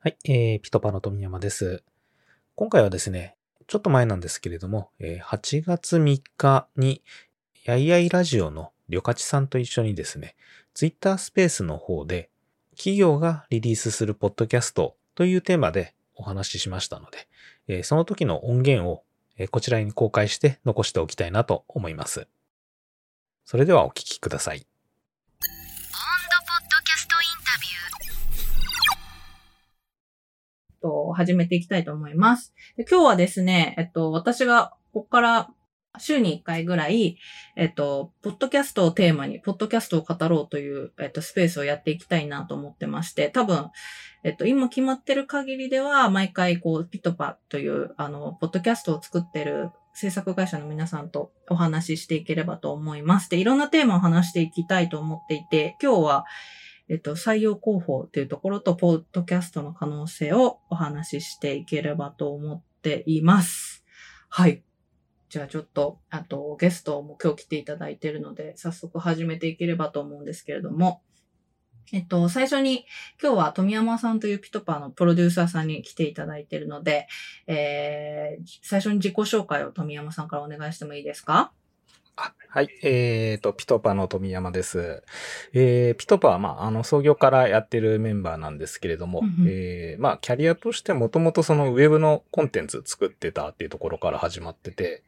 はい、えー、ピトパの富山です。今回はですね、ちょっと前なんですけれども、えー8月3日に、やいやいラジオのりょかちさんと一緒にですね、ツイッタースペースの方で、企業がリリースするポッドキャストというテーマでお話ししましたので、えーその時の音源を、えーこちらに公開して残しておきたいなと思います。それではお聞きください。と、始めていきたいと思います。で今日はですね、えっと、私が、ここから、週に1回ぐらい、えっと、ポッドキャストをテーマに、ポッドキャストを語ろうという、えっと、スペースをやっていきたいなと思ってまして、多分、えっと、今決まってる限りでは、毎回、こう、ピトパという、あの、ポッドキャストを作ってる制作会社の皆さんとお話ししていければと思います。で、いろんなテーマを話していきたいと思っていて、今日は、えっと、採用広報というところと、ポッドキャストの可能性をお話ししていければと思っています。はい。じゃあちょっと、あと、ゲストも今日来ていただいているので、早速始めていければと思うんですけれども、えっと、最初に、今日は富山さんというピトパーのプロデューサーさんに来ていただいているので、えー、最初に自己紹介を富山さんからお願いしてもいいですか？あはい。えっ、と、ピトパの富山です。えー、ピトパは、まあ、あの、創業からやってるメンバーなんですけれども、うんうんえーまあ、キャリアとしてもともとそのウェブのコンテンツ作ってたっていうところから始まってて、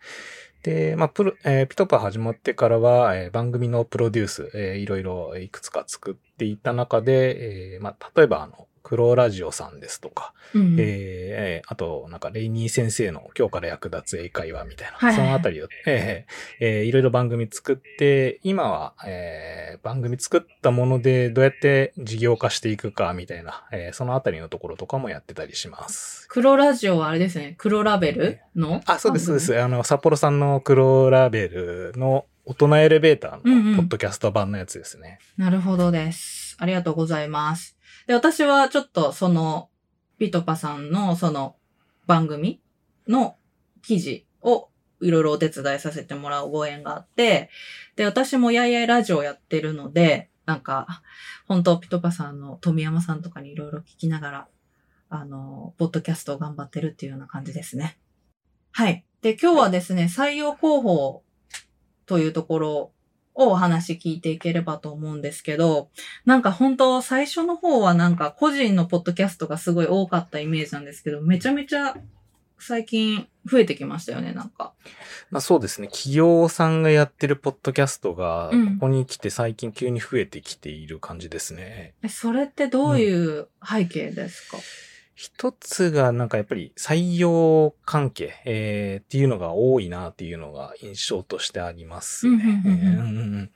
で、まあ、プロ、えーピトパ始まってからは、えー番組のプロデュース、えーいろいろいくつか作っていった中で、えーまあ、例えば、あの、黒ラジオさんですとか、うんえーあと、なんか、レイニー先生の今日から役立つ英会話みたいな、はいそのあたりを、えーえーいろいろ番組作って、今は、えー番組作ったものでどうやって事業化していくかみたいな、えーそのあたりのところとかもやってたりします。黒ラジオはあれですね、黒ラベルのあ、そうです、そうで。す。あの、札幌さんの黒ラベルの大人エレベーターうんうんのポッドキャスト版のやつですね。なるほどです。ありがとうございます。で、私はちょっとその、ピトパさんのその番組の記事をいろいろお手伝いさせてもらうご縁があって、で、私もやいやいラジオやってるので、なんか、本当ピトパさんの富山さんとかにいろいろ聞きながら、あの、ポッドキャストを頑張ってるっていうような感じですね。はい。で、今日はですね、採用広報というところをお話聞いていければと思うんですけど、なんか本当最初の方はなんか個人のポッドキャストがすごい多かったイメージなんですけど、めちゃめちゃ最近増えてきましたよね、なんか。まあそうですね。企業さんがやってるポッドキャストが、こうんこに来て最近急に増えてきている感じですね。え、それってどういう背景ですか、一つがなんかやっぱり採用関係、えーっていうのが多いなっていうのが印象としてありますね。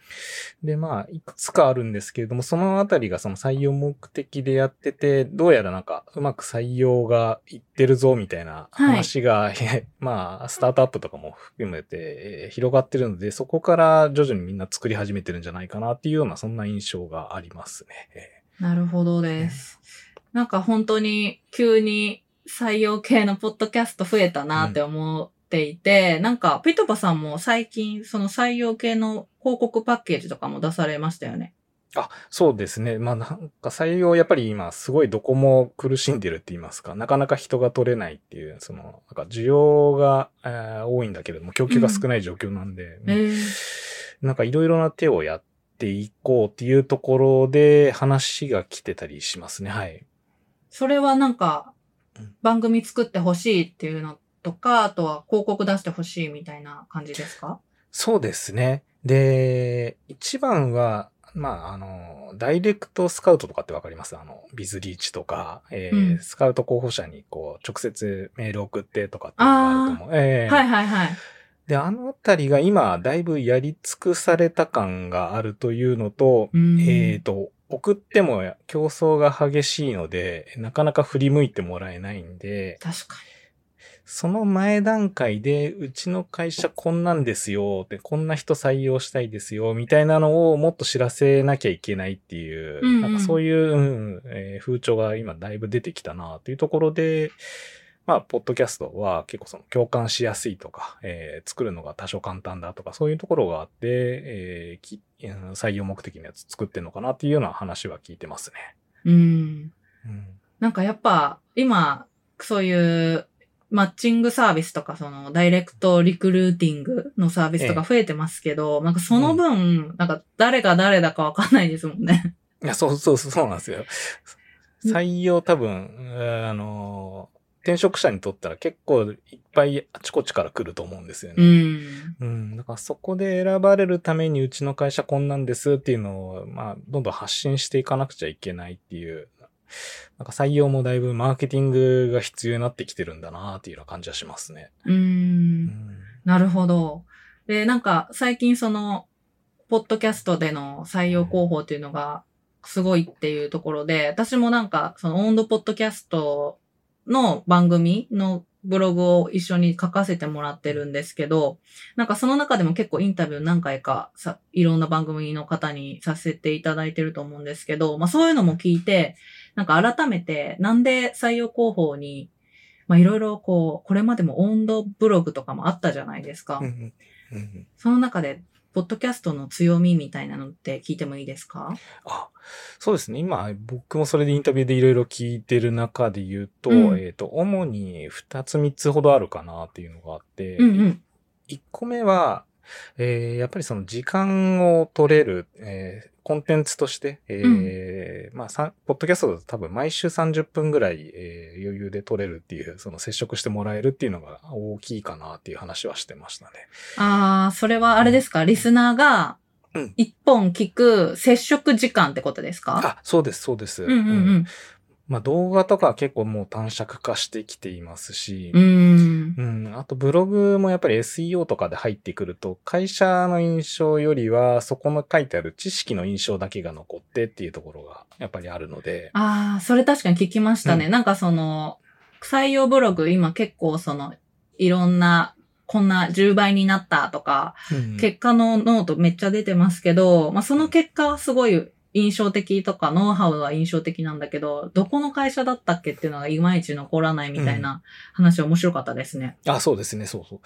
で、まあ、いくつかあるんですけれども、そのあたりがその採用目的でやってて、どうやらなんかうまく採用がいってるぞみたいな話が、まあ、スタートアップとかも含めて、えー広がってるので、そこから徐々にみんな作り始めてるんじゃないかなっていうような、そんな印象がありますね。えなるほどです。なんか本当に急に採用系のポッドキャスト増えたなって思っていて、なんかピトパさんも最近その採用系の広告パッケージとかも出されましたよね。あ、そうですね。まあなんか採用、やっぱり今すごいどこも苦しんでるって言いますか、なかなか人が取れないっていう、その、なんか需要が、えー多いんだけれども、供給が少ない状況なんで、えーなんかいろいろな手をやっていこうっていうところで話が来てたりしますね。はい。それはなんかうん番組作ってほしいっていうのとか、あとは広告出してほしいみたいな感じですか？そうですね。で、一番は、まあ、あの、ダイレクトスカウトとかってわかります？あの、ビズリーチとか、えーうんスカウト候補者にこう、直接メール送ってとかっていうのがあると思う。えーはいはいはい。で、あのあたりが今、だいぶやり尽くされた感があるというのと、うんえっ、と、送っても競争が激しいので、なかなか振り向いてもらえないんで、確かその前段階で、うちの会社こんなんですよって、こんな人採用したいですよ、みたいなのをもっと知らせなきゃいけないっていう、うんうん。なんかそういう、うんえー風潮が今だいぶ出てきたなというところで、まあ、ポッドキャストは結構その共感しやすいとか、えー作るのが多少簡単だとか、そういうところがあって、えー採用目的のやつ作ってんのかなっていうような話は聞いてますね。に。うん。うんなんかやっぱ、今、そういう、マッチングサービスとか、その、ダイレクトリクルーティングのサービスとか増えてますけど、なんかその分、なんか誰が誰だかわかんないですもんね。いや、そうそうそう、そうなんですよ。採用多分、あの、転職者にとったら結構いっぱいあちこちから来ると思うんですようね。ん。うん。だからそこで選ばれるためにうちの会社こんなんですっていうのを、まあ、どんどん発信していかなくちゃいけないっていう、なんか採用もだいぶマーケティングが必要になってきてるんだなっていうような感じはしますね。う。うんん。なるほど。で、なんか最近その、ポッドキャストでの採用広報っていうのがすごいっていうところで、私もなんかそのオンドポッドキャストの番組のブログを一緒に書かせてもらってるんですけど、なんかその中でも結構インタビュー何回かさ、いろんな番組の方にさせていただいてると思うんですけど、まあそういうのも聞いて、なんか改めてなんで採用広報にまあいろいろこう、これまでも温度ブログとかもあったじゃないですか。その中で、ポッドキャストの強みみたいなのって聞いてもいいですか？あ、そうですね。今、僕もそれでインタビューでいろいろ聞いてる中で言うと、うんえっ、と、主に2つ3つほどあるかなっていうのがあって、うんうん。1個目は、えーやっぱりその時間を取れる、えーコンテンツとして、えーまあ、さポッドキャストだと多分毎週30分ぐらい、えー余裕で取れるっていう、その接触してもらえるっていうのが大きいかなっていう話はしてましたね。ああ、それはあれですか、リスナーがうん一本聞く接触時間ってことですか？あ、そうです、そうです。うんうんうん。まあ動画とかは結構もう短尺化してきていますし、うーん。うん。あとブログもやっぱり SEO とかで入ってくると、会社の印象よりは、そこの書いてある知識の印象だけが残ってっていうところがやっぱりあるので。ああ、それ確かに聞きましたね。うなんかその、採用ブログ今結構その、いろんな、こんな10倍になったとか、うん結果のノートめっちゃ出てますけど、まあ、その結果はすごい印象的とか、ノウハウは印象的なんだけど、どこの会社だったっけっていうのがいまいち残らないみたいな話面白かったですね。あ、そうですね、そうそう。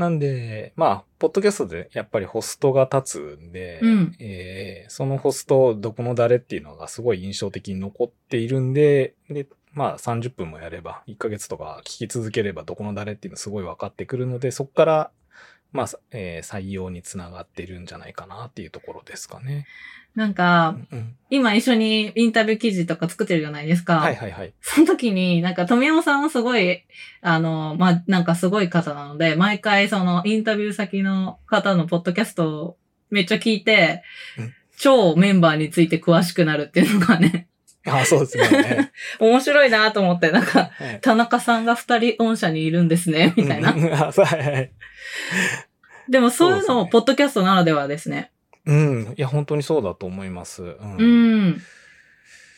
なんで、まあ、ポッドキャストでやっぱりホストが立つんで、うんえーそのホスト、どこの誰っていうのがすごい印象的に残っているんで、で、まあ30分もやれば、1ヶ月とか聞き続ければどこの誰っていうのすごい分かってくるので、そこから、まあ、えー採用につながってるんじゃないかなっていうところですかね。なんか、うん、今一緒にインタビュー記事とか作ってるじゃないですか。はいはいはい。その時に、なんか富山さんはすごい、あの、まあ、なんかすごい方なので、毎回そのインタビュー先の方のポッドキャストをめっちゃ聞いてうん、超メンバーについて詳しくなるっていうのがね、あ、そうですね。面白いなと思って、なんか、はい田中さんが二人御社にいるんですね、みたいな。うんあそうはいはい。でもそういうのもそうですねポッドキャストならではですね。うん。いや、本当にそうだと思います。うんうん。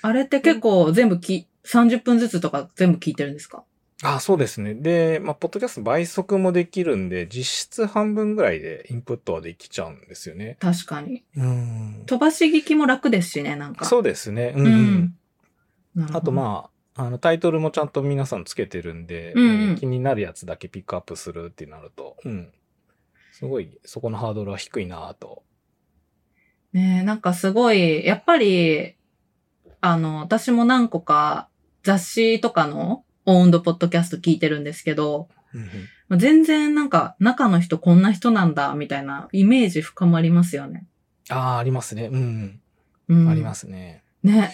あれって結構全部き、30分ずつとか全部聞いてるんですか？あ、そうですね。で、まあ、ポッドキャスト倍速もできるんで、実質半分ぐらいでインプットはできちゃうんですよね。確かに。うん。飛ばし聞きも楽ですしね、なんか。そうですね。うん、ううんあと、まあ、あの、タイトルもちゃんと皆さんつけてるんで、うんうんえー気になるやつだけピックアップするってなると、うん。すごい、そこのハードルは低いなと。ねえ、なんかすごい、やっぱり、あの、私も何個か雑誌とかのオウンドポッドキャスト聞いてるんですけど、全然なんか中の人こんな人なんだ、みたいなイメージ深まりますよね。ああ、ありますね。うん、うん。ありますね。ね。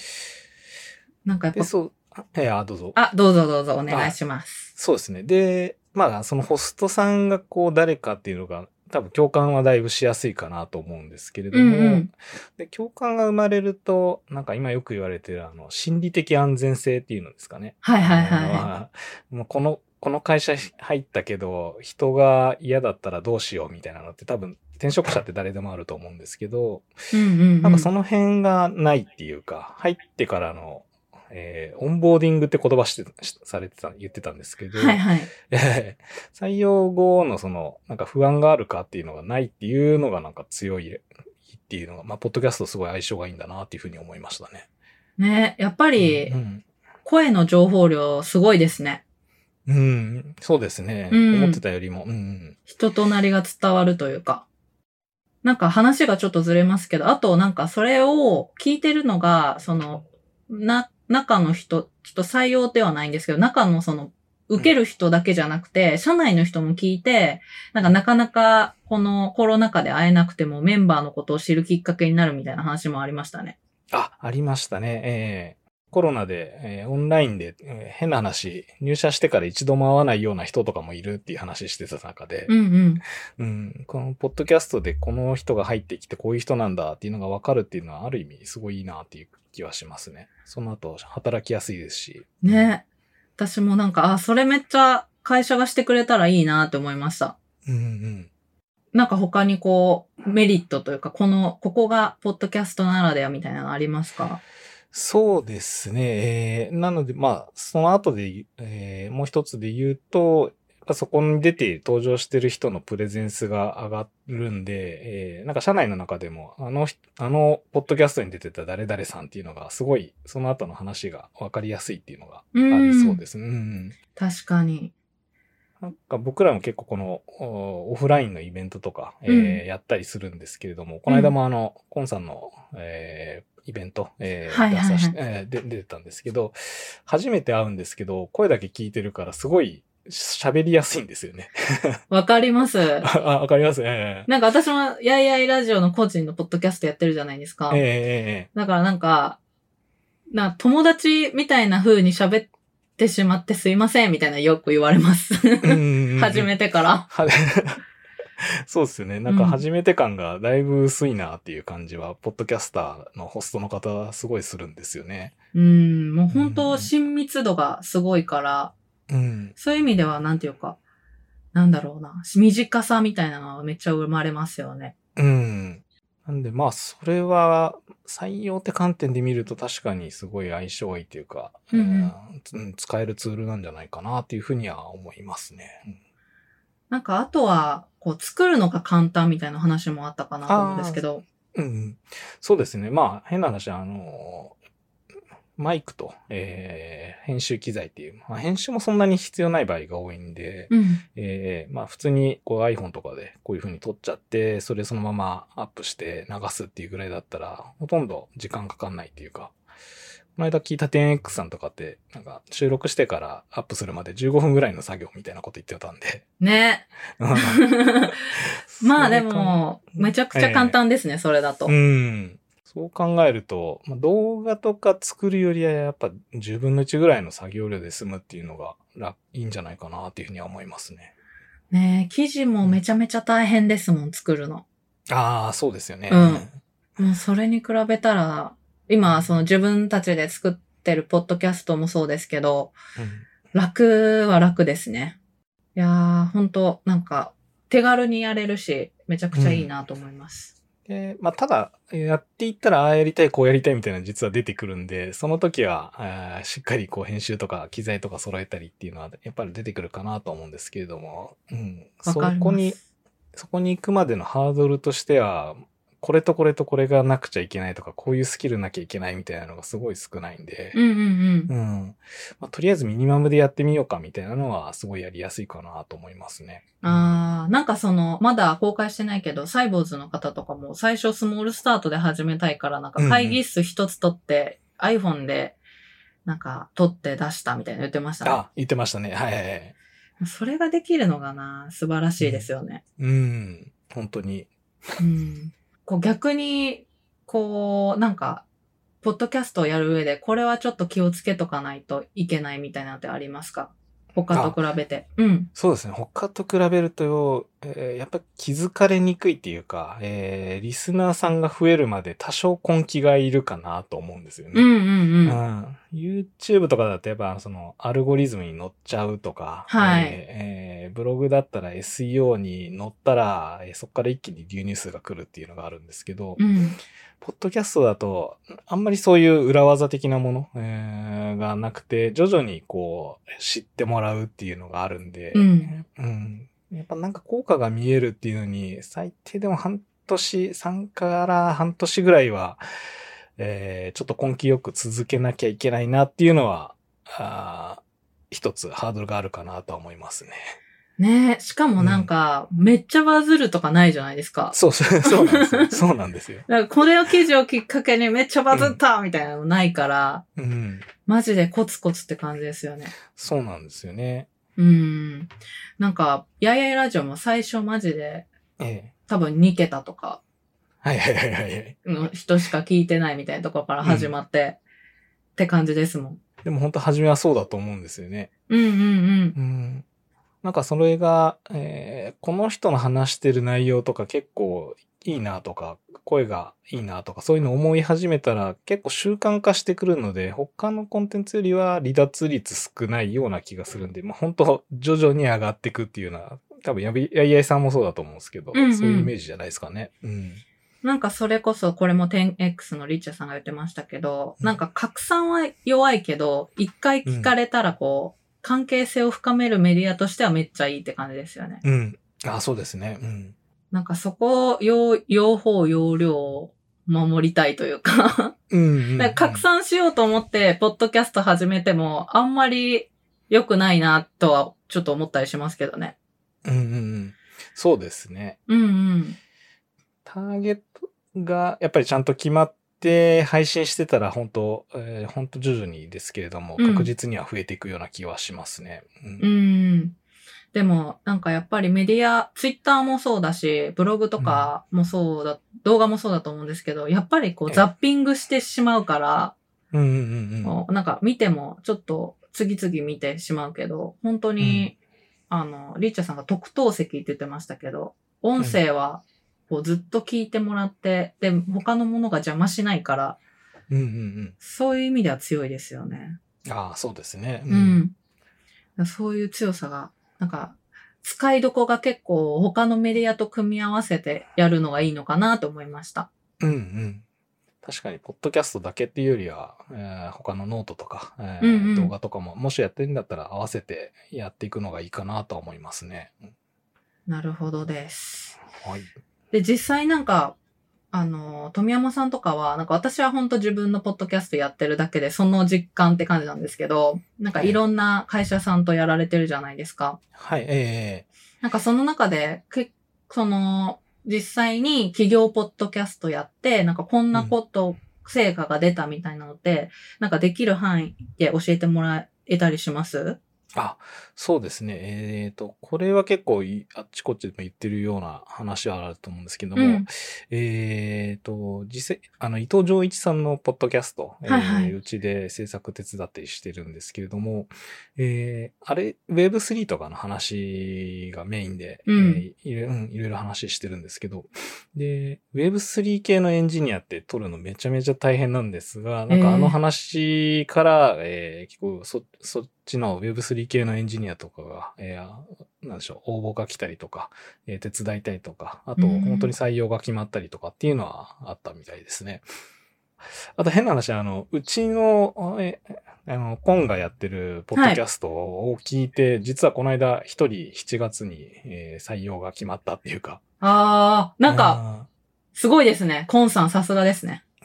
なんかやっで、ぱ、そう、あえーあ、どうぞ。あ、どうぞどうぞお願いします。そうですね。で、まあ、そのホストさんがこう誰かっていうのが、多分共感はだいぶしやすいかなと思うんですけれども、うんうんで共感が生まれると、なんか今よく言われてるあの、心理的安全性っていうのですかね。はいはいはい。この、この会社入ったけど、人が嫌だったらどうしようみたいなのって多分、転職者って誰でもあると思うんですけど、うんうん、うん。なんかその辺がないっていうか、入ってからの、えーオンボーディングって言葉して、しされてた、言ってたんですけど、はいはい。ええ採用後のその、なんか不安があるかっていうのがないっていうのがなんか強いっていうのが、まあ、ポッドキャストすごい相性がいいんだなっていうふうに思いましたね。ねやっぱりうん、声の情報量すごいですね。うん。うんそうですね。うん思ってたよりも。うん。人となりが伝わるというか。なんか話がちょっとずれますけど、あとなんかそれを聞いてるのが、その、な、中の人、ちょっと採用ではないんですけど、中のその、受ける人だけじゃなくて、社内の人も聞いて、なんかなかなかこのコロナ禍で会えなくてもメンバーのことを知るきっかけになるみたいな話もありましたね。あ、ありましたね。ええコロナで、えーオンラインで、えー変な話、入社してから一度も会わないような人とかもいるっていう話してた中で、うんうん。うん、このポッドキャストでこの人が入ってきてこういう人なんだっていうのがわかるっていうのはある意味すごいいいなっていう気はしますね。その後働きやすいですし。ね。私もなんか、あ、それめっちゃ会社がしてくれたらいいなって思いました。うんうん。なんか他にこう、メリットというか、この、ここがポッドキャストならではみたいなのありますか？そうですね。えーなので、まあ、その後で、えーもう一つで言うと、そこに出て登場してる人のプレゼンスが上がるんで、えーなんか社内の中でも、あの人、あの、ポッドキャストに出てた誰々さんっていうのが、すごい、その後の話が分かりやすいっていうのがありそうですね。うん確かに。なんか僕らも結構このおオフラインのイベントとか、えーうんやったりするんですけれども、この間もあの、コンさんの、えーイベント、えー出さしえーで出てたんですけど、初めて会うんですけど、声だけ聞いてるからすごい喋りやすいんですよね。わかります。あ、わかります？えなんか私も、やいやいラジオの個人のポッドキャストやってるじゃないですか。ええええだからなんか、な友達みたいな風に喋ってしまってすいませんみたいなよく言われます。ええうんうんうん 初めてから。は そうですよね。なんか初めて感がだいぶ薄いなっていう感じは、ポッドキャスターのホストの方はすごいするんですよね。うん、もう本うん当親密度がすごいから、うん。そういう意味ではなんていうか、なんだろうな、短さみたいなのはめっちゃ生まれますよね。うん。なんでまあ、それは採用って観点で見ると確かにすごい相性がいいというか、うんうんうん使えるツールなんじゃないかなっていうふうには思いますね。うんなんかあとは、こう作るのが簡単みたいな話もあったかなと思うんですけど。うん、そうですね。まあ、変な話、あの、マイクと、えー編集機材っていう、まあ、編集もそんなに必要ない場合が多いんで、うん。えーまあ普通にこう iPhone とかでこういう風に撮っちゃって、それそのままアップして流すっていうぐらいだったら、ほとんど時間かかんないっていうか、この間聞いた 10X さんとかって、なんか収録してからアップするまで15分ぐらいの作業みたいなこと言ってたんで。ね。まあでも、めちゃくちゃ簡単ですね、それだと。うん。そう考えると、まあ、動画とか作るよりはやっぱ10分の1ぐらいの作業量で済むっていうのが楽いいんじゃないかなっていうふうには思いますね。ね記事もめちゃめちゃ大変ですもん、作るの。ああ、そうですよね。もうそれに比べたら、今、その自分たちで作ってるポッドキャストもそうですけど、うん楽は楽ですね。いやー、本当なんか、手軽にやれるし、めちゃくちゃいいなと思います。で、まあ、ただ、やっていったら、ああやりたい、こうやりたいみたいなの実は出てくるんで、その時は、しっかりこう編集とか機材とか揃えたりっていうのは、やっぱり出てくるかなと思うんですけれども、うん。そ。こに、そこに行くまでのハードルとしては、これとこれとこれがなくちゃいけないとか、こういうスキルなきゃいけないみたいなのがすごい少ないんで、うんうんうん。うん。まあ、とりあえずミニマムでやってみようかみたいなのは、すごいやりやすいかなと思いますね。あー、なんかその、まだ公開してないけど、サイボーズの方とかも最初スモールスタートで始めたいから、なんか会議室一つ取って、iPhone で、なんか撮って出したみたいな言ってましたね。あ、言ってましたね。はいはいはい。それができるのがな、素晴らしいですよね。うん。本当に。うん。こう逆に、こう、なんか、ポッドキャストをやる上で、これはちょっと気をつけとかないといけないみたいなのってありますか？他と比べて。うん。そうですね。他と比べると、えーやっぱ気づかれにくいっていうか、えーリスナーさんが増えるまで多少根気がいるかなと思うんですよね。うんうんうん。うん YouTube とかだとやっぱそのアルゴリズムに乗っちゃうとか、はいえーえーブログだったら SEO に乗ったら、えーそこから一気に流入数が来るっていうのがあるんですけど、うん。ポッドキャストだと、あんまりそういう裏技的なもの、えーがなくて、徐々にこう、知ってもらうっていうのがあるんで、うんうんやっぱなんか効果が見えるっていうのに、最低でも半年、参加から半年ぐらいは、えーちょっと根気よく続けなきゃいけないなっていうのは、あー一つハードルがあるかなとは思いますね。ねえ、しかもなんか、めっちゃバズるとかないじゃないですか。そうそう、そうなんですよ。そうなんですよ。これを記事をきっかけにめっちゃバズったみたいなのないから、うん。マジでコツコツって感じですよね。そうなんですよね。うん。なんか、やいやいラジオも最初マジでええ。多分2桁とかはいはいはいはい人しか聞いてないみたいなところから始まって、って感じですもん。でも本当初めはそうだと思うんですよね。うんうんうん。うん。なんかそれが、えーこの人の話してる内容とか結構いいなとか、声がいいなとか、そういうの思い始めたら結構習慣化してくるので、他のコンテンツよりは離脱率少ないような気がするんで、まあ本当徐々に上がっていくっていうのは、多分やびやいやいさんもそうだと思うんですけど、うんうんそういうイメージじゃないですかね。うん。なんかそれこそ、これも 10X のリッチャーさんが言ってましたけど、うんなんか拡散は弱いけど、一回聞かれたらこう、関係性を深めるメディアとしてはめっちゃいいって感じですよね。うん。あ、そうですね。うん。なんかそこを、用、用法、用量を守りたいというか、うんうん、拡散しようと思って、ポッドキャスト始めても、あんまり良くないなとは、ちょっと思ったりしますけどね。うんうんうん。そうですね。うんうん。ターゲットがやっぱりちゃんと決まって配信してたら本当、えー本当徐々にですけれども、うん確実には増えていくような気はしますね。うんうん。でも、なんかやっぱりメディア、ツイッターもそうだし、ブログとかもそうだ、動画もそうだと思うんですけど、やっぱりこうええザッピングしてしまうから、うんうんうんなんか見てもちょっと次々見てしまうけど、本当に、あの、リッチャーさんが特等席って言ってましたけど、音声はこうずっと聞いてもらって、で、他のものが邪魔しないから、うんうんそういう意味では強いですよね。うん。ああ、そうですね。うん。そういう強さが、なんか、使いどこが結構他のメディアと組み合わせてやるのがいいのかなと思いました。うんうん。確かに、ポッドキャストだけっていうよりは、えー他のノートとか、えーうんうん動画とかも、もしやってるんだったら合わせてやっていくのがいいかなとは思いますね。うんなるほどです。はい。で、実際なんか、あの、富山さんとかは、なんか私は本当自分のポッドキャストやってるだけで、その実感って感じなんですけど、なんかいろんな会社さんとやられてるじゃないですか。はい、え。なんかその中で、けその、実際に企業ポッドキャストやって、なんかこんなこと、成果が出たみたいなのって、なんかできる範囲で教えてもらえたりします？あ、そうですね。えっ、と、これは結構いあっちこっちでも言ってるような話はあると思うんですけども、うん。えっ、と、実際、あの、伊藤浄一さんのポッドキャスト、えーはい。はいうちで制作手伝ったりしてるんですけれども、えーあれ、Web3 とかの話がメインで、うん。えーいろいろうんいろいろ話してるんですけど、で、Web3 系のエンジニアって取るのめちゃめちゃ大変なんですが、なんえーかあの話から、えー結構そ、そっちの Web3 系のエンジニアとかが、えーなんでしょう、応募が来たりとか、えー手伝いたりとか、あとうん本当に採用が決まったりとかっていうのはあったみたいですね。あと変な話、あの、うちの、えあの、コンがやってるポッドキャストを聞いて、実はこの間一人7月に、えー採用が決まったっていうか。あー、なんか、か、すごいですね。コンさんさすがですね。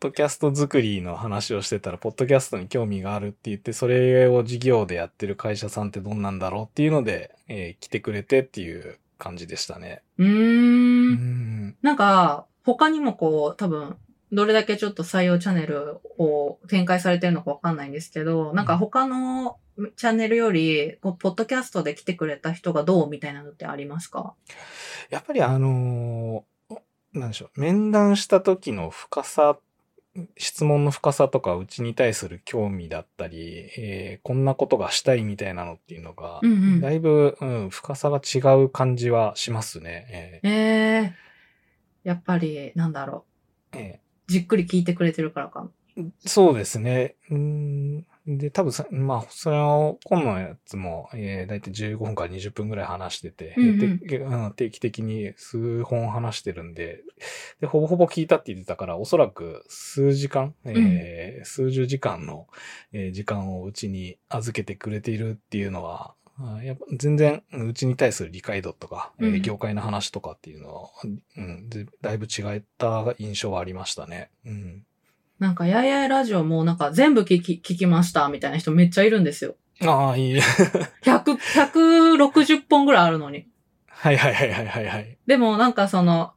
ポッドキャスト作りの話をしてたら、ポッドキャストに興味があるって言って、それを事業でやってる会社さんってどんなんだろうっていうので、えー来てくれてっていう感じでしたね。うー。うんん。なんか、他にもこう、多分、どれだけちょっと採用チャンネルを展開されてるのかわかんないんですけど、なんか他のチャンネルより、ポッドキャストで来てくれた人がどうみたいなのってありますか？やっぱりあのーなんでしょう、面談した時の深さ、質問の深さとか、うちに対する興味だったり、えーこんなことがしたいみたいなのっていうのが、うんうんだいぶ、うん、深さが違う感じはしますね。ええやっぱり、なんだろえーえう。じっくり聞いてくれてるからか。ーそうですね。うんで、多分さ、まあ、その、今のやつも、えー、だいたい15分から20分ぐらい話してて、うんうんうん定期的に数本話してるんで、で、ほぼほぼ聞いたって言ってたから、おそらく数時間、えー数十時間の、えー時間をうちに預けてくれているっていうのは、あやっぱ全然、うちに対する理解度とか、えーうん業界の話とかっていうのは、うん、でだいぶ違った印象はありましたね。うん。なんか、やいやいラジオもなんか全部聞き、聞きましたみたいな人めっちゃいるんですよ。ああ、いい。100、160本ぐらいあるのに。はいはいはいはいはいはい。でもなんかその、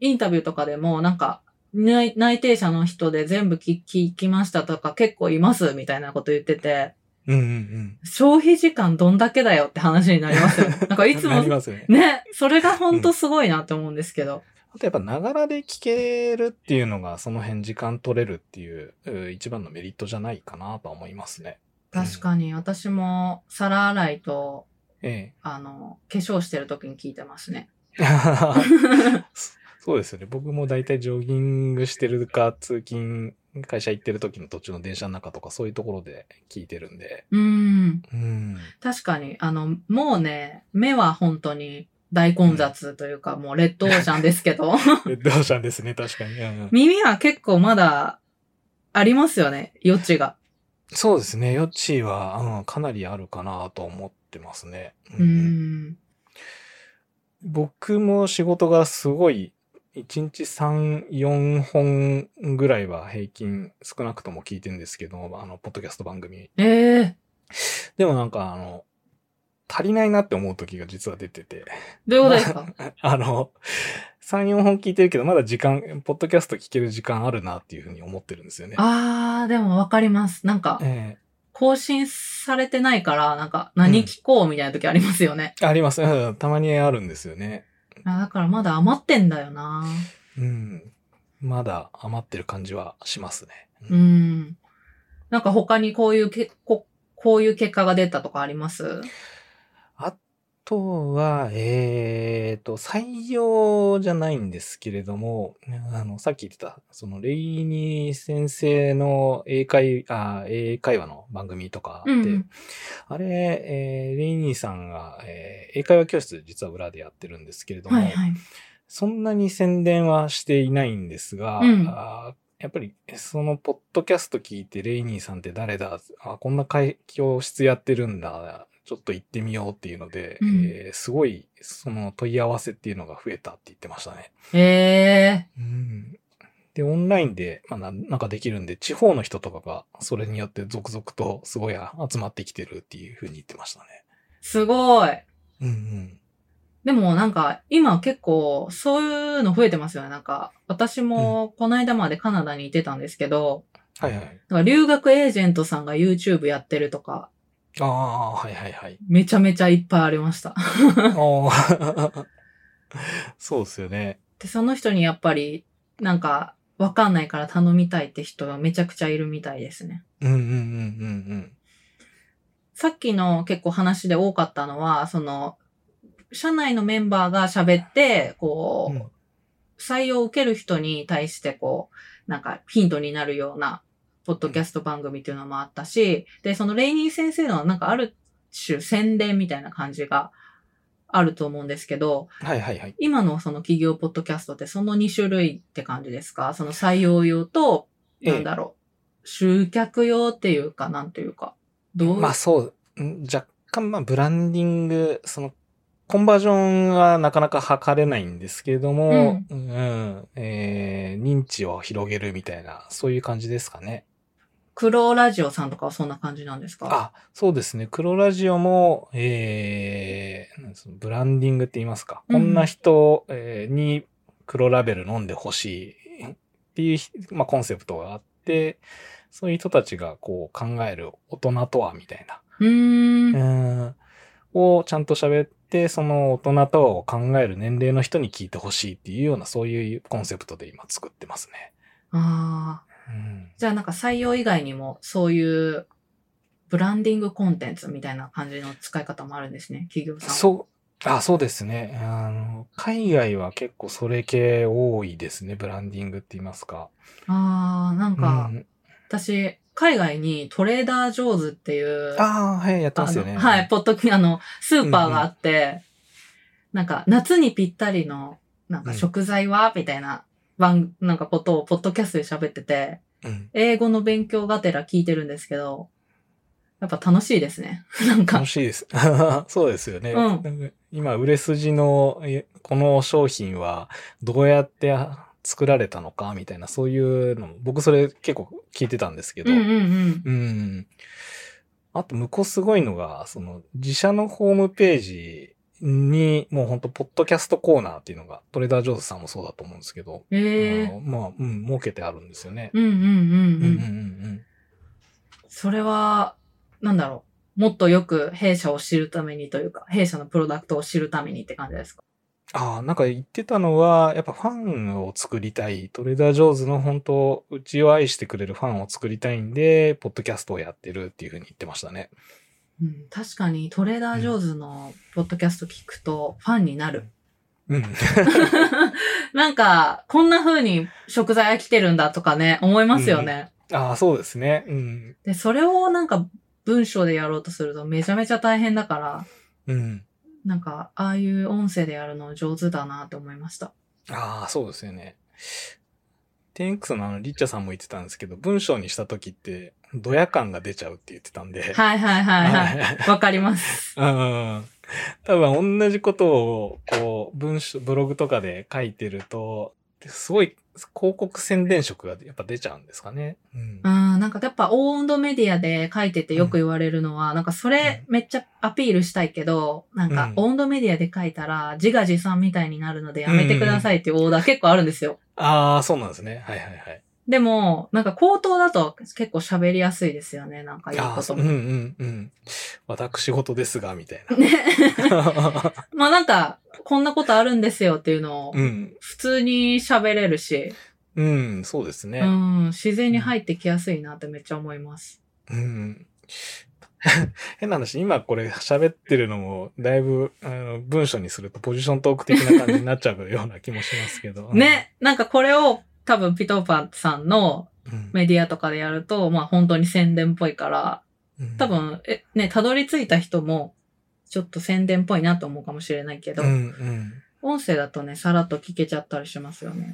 インタビューとかでもなんか、内内定者の人で全部聞聞きましたとか結構いますみたいなこと言ってて、うんうんうん。消費時間どんだけだよって話になりますよね。なんかいつも ね。ね、それがほんとすごいなって思うんですけど。あとやっぱながらで聞けるっていうのがその辺時間取れるっていうう一番のメリットじゃないかなとは思いますね。確かに私も皿洗いと、えあの、化粧してる時に聞いてますね。え。そうですよね。僕もだいたいジョギングしてるか、通勤、会社行ってる時の途中の電車の中とかそういうところで聞いてるんで。うん。うん。確かに、あの、もうね、目は本当に大混雑というか、もうレッドオーシャンですけど、レッドオーシャンですね、確かに。うん耳は結構まだありますよね、余地が。そうですね。余地は、うん、かなりあるかなと思ってますね。う。ん。僕も仕事がすごい、1日3、4本ぐらいは平均少なくとも聞いてるんですけど、あの、ポッドキャスト番組。ええでもなんか、あの、足りないなって思う時が実は出てて、どういうことですか？あの、3、4本聞いてるけど、まだ時間、ポッドキャスト聞ける時間あるなっていうふうに思ってるんですよね。あー、でもわかります。なんか、え更新されてないから、なんか、何聞こうみたいな時ありますよね。えあります。うんたまにあるんですよね。あだからまだ余ってんだよなうん。まだ余ってる感じはしますね。うん。なんか他にこういうけ、ここういう結果が出たとかあります？あとは、えっ、と、採用じゃないんですけれども、あの、さっき言ってた、その、レイニー先生の英会、あ、英会話の番組とかで、うんあれ、えーレイニーさんが、えー英会話教室実は裏でやってるんですけれども、はいはい。そんなに宣伝はしていないんですが、うんやっぱり、そのポッドキャスト聞いて、レイニーさんって誰だ？あこんな会教室やってるんだ。ちょっと行ってみようっていうので、うんえーすごい、その問い合わせっていうのが増えたって言ってましたね。ええうん。で、オンラインで、まあな、なんかできるんで、地方の人とかが、それによって続々とすごい集まってきてるっていうふうに言ってましたね。すごい。うんうん。でもなんか今結構そういうの増えてますよね。なんか私もこの間までカナダにいてたんですけど、はいはい。なんか留学エージェントさんが YouTube やってるとか、ああ、はいはいはい。めちゃめちゃいっぱいありました。ああ。そうですよね。で、その人にやっぱりなんかわかんないから頼みたいって人がめちゃくちゃいるみたいですね。うんうんうんうんさっきの結構話で多かったのは、その、社内のメンバーが喋って、こう、うん。採用を受ける人に対してこう、なんかヒントになるような、ポッドキャスト番組っていうのもあったし、で、そのレイニー先生のなんかある種宣伝みたいな感じがあると思うんですけど、はいはいはい。今のその企業ポッドキャストってその2種類って感じですか？その採用用と、ええなんだろう、集客用っていうか、なんというか、どう？まあそう、ん若干まあブランディング、その、コンバージョンはなかなか測れないんですけれども、うん、えー認知を広げるみたいな、そういう感じですかね。黒ラジオさんとかはそんな感じなんですか？あ、そうですね。黒ラジオも、えーブランディングって言いますか。うんこんな人、えーに黒ラベル飲んでほしいっていう、まあ、コンセプトがあって、そういう人たちがこう考える大人とはみたいな。うーん。うんをちゃんと喋って、その大人とはを考える年齢の人に聞いてほしいっていうような、そういうコンセプトで今作ってますね。ああ。うん、じゃあなんか採用以外にもそういうブランディングコンテンツみたいな感じの使い方もあるんですね、企業さん。う。そう、あ、そうですね。あの、海外は結構それ系多いですね。ブランディングって言いますか。ああ、なんうか、ん、私、海外にトレーダージョーズっていう、ああ、はい、やってますよね。はい、ポッドキ、あの、スーパーがあって、なんか、夏にぴったりの、なんか食材は、みたいな、番、なんかことを、ポッドキャストで喋ってて、うん。英語の勉強がてら聞いてるんですけど、やっぱ楽しいですね。なんか楽、しいです。そうですよね。うん今、売れ筋の、えこの商品はどうやってあ作られたのかみたいな、そういうのも、僕それ結構聞いてたんですけど、うんうんうん。うん。あと、向こうすごいのが、その、自社のホームページに、もうほんと、ポッドキャストコーナーっていうのが、トレーダー・ジョーズさんもそうだと思うんですけど、ええあのまあ、うん、設けてあるんですよね。うんうんうんうん。うんうんうんそれは、なんだろう。もっとよく弊社を知るためにというか、弊社のプロダクトを知るためにって感じですか？ああ、なんか言ってたのは、やっぱファンを作りたい。トレーダー・ジョーズの本当、うちを愛してくれるファンを作りたいんで、ポッドキャストをやってるっていうふうに言ってましたね。うん、確かにトレーダー・ジョーズのポッドキャスト聞くとファンになる。うん。なんか、こんな風に食材が来てるんだとかね、思いますよね。ああ、そうですね。うん。で、それをなんか文章でやろうとするとめちゃめちゃ大変だから、うん。なんか、ああいう音声でやるの上手だなって思いました。ああ、そうですよね。10X のあの、リッチャさんも言ってたんですけど、文章にした時って、ドヤ感が出ちゃうって言ってたんで。はいはいはいはい。わかります。うん。多分同じことを、こう、文章、ブログとかで書いてると、すごい広告宣伝色がやっぱ出ちゃうんですかね。うんう。ん、なんかやっぱオーンドメディアで書いててよく言われるのは、なんかそれめっちゃアピールしたいけど、なんかうんオーンドメディアで書いたら自画自賛みたいになるのでやめてくださいっていうオーダー結構あるんですよ。ああ、そうなんですね。はいはいはい。でも、なんか口頭だと結構喋りやすいですよね、なんか言うことそう、うんも。うんうん。私事ですが、みたいね。な。まあなんか、こんなことあるんですよっていうのをうん。普通に喋れるし、うん、そうですね。うん、自然に入ってきやすいなってめっちゃ思います。うん。変な話、今これ喋ってるのも、だいぶ、あの、文章にするとポジショントーク的な感じになっちゃうような気もしますけど。ね、なんかこれを多分ピトーパンさんのうん。メディアとかでやると、まあ本当に宣伝っぽいから、うん多、分、え、ね、たどり着いた人も、ちょっと宣伝っぽいなと思うかもしれないけど、うんうん。音声だとね、さらっと聞けちゃったりしますよね。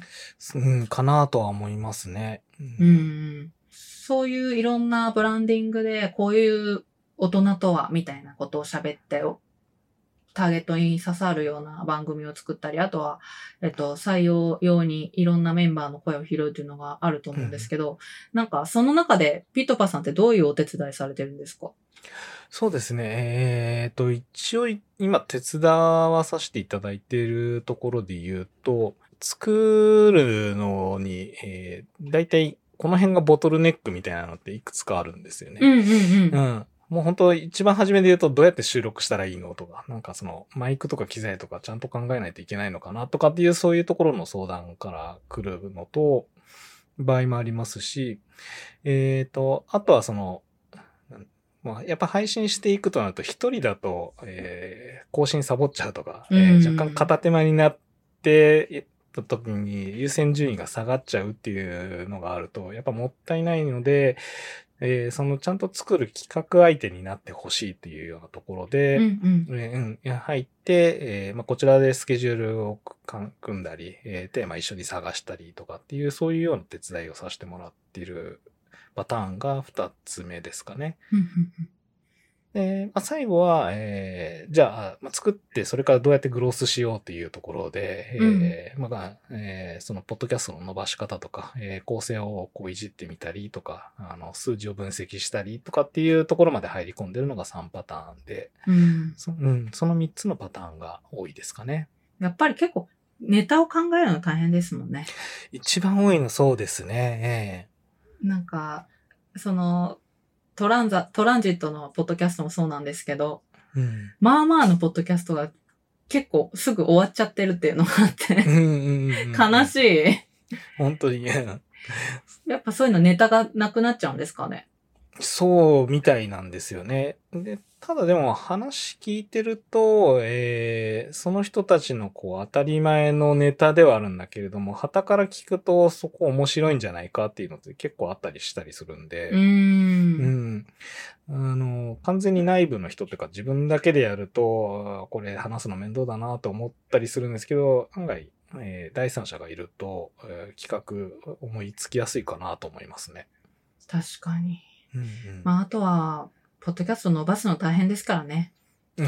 うん、かなとは思いますね。うんうん。そういういろんなブランディングで、こういう大人とは、みたいなことを喋って、ターゲットに刺さるような番組を作ったり、あとは、えっと、採用用にいろんなメンバーの声を拾うっていうのがあると思うんですけど、なんか、その中で、ピトパさんってどういうお手伝いされてるんですか？そうですね。えっと、一応、今、手伝わさせていただいているところで言うと、作るのに、えー、大体、この辺がボトルネックみたいなのっていくつかあるんですよね。うんうんうん。うん。もう本当一番初めで言うとどうやって収録したらいいのとか、なんかそのマイクとか機材とかちゃんと考えないといけないのかなとかっていうそういうところの相談から来るのと、場合もありますし、えっ、と、あとはその、うんまあ、やっぱ配信していくとなると一人だと、えー更新サボっちゃうとか、えーうん若干片手間になって、た時に優先順位が下がっちゃうっていうのがあると、やっぱもったいないので、えーそのちゃんと作る企画相手になってほしいっていうようなところで、うんうん。えーうん入って、えーまあ、こちらでスケジュールを組んだり、えーテーマ一緒に探したりとかっていう、そういうような手伝いをさせてもらっているパターンが二つ目ですかね。うんうんで、まあ、最後は、えーじゃあ、まあ、作って、それからどうやってグロースしようっていうところで、えーまあ、えーその、ポッドキャストの伸ばし方とか、えー構成をこういじってみたりとか、あの、数字を分析したりとかっていうところまで入り込んでるのが3パターンで、うん。そ,、うん、その3つのパターンが多いですかね。やっぱり結構、ネタを考えるの大変ですもんね。一番多いのそうですね。なんか、その、トランザ、トランジットのポッドキャストもそうなんですけど、えーうん。まあまあのポッドキャストが結構すぐ終わっちゃってるっていうのがあって、悲しい。本当に、うんやっぱそういうのネタがなくなっちゃうんですかね？そうみたいなんですよね。で、ただでも話聞いてると、えーその人たちのこう当たり前のネタではあるんだけれども、旗から聞くとそこ面白いんじゃないかっていうのって結構あったりしたりするんで、うー。うんん。あの、完全に内部の人っていうか自分だけでやると、これ話すの面倒だなと思ったりするんですけど、案外、えー第三者がいると、えー企画思いつきやすいかなと思いますね。確かに。うんうんまああとは、ポッドキャスト伸ばすの大変ですからね。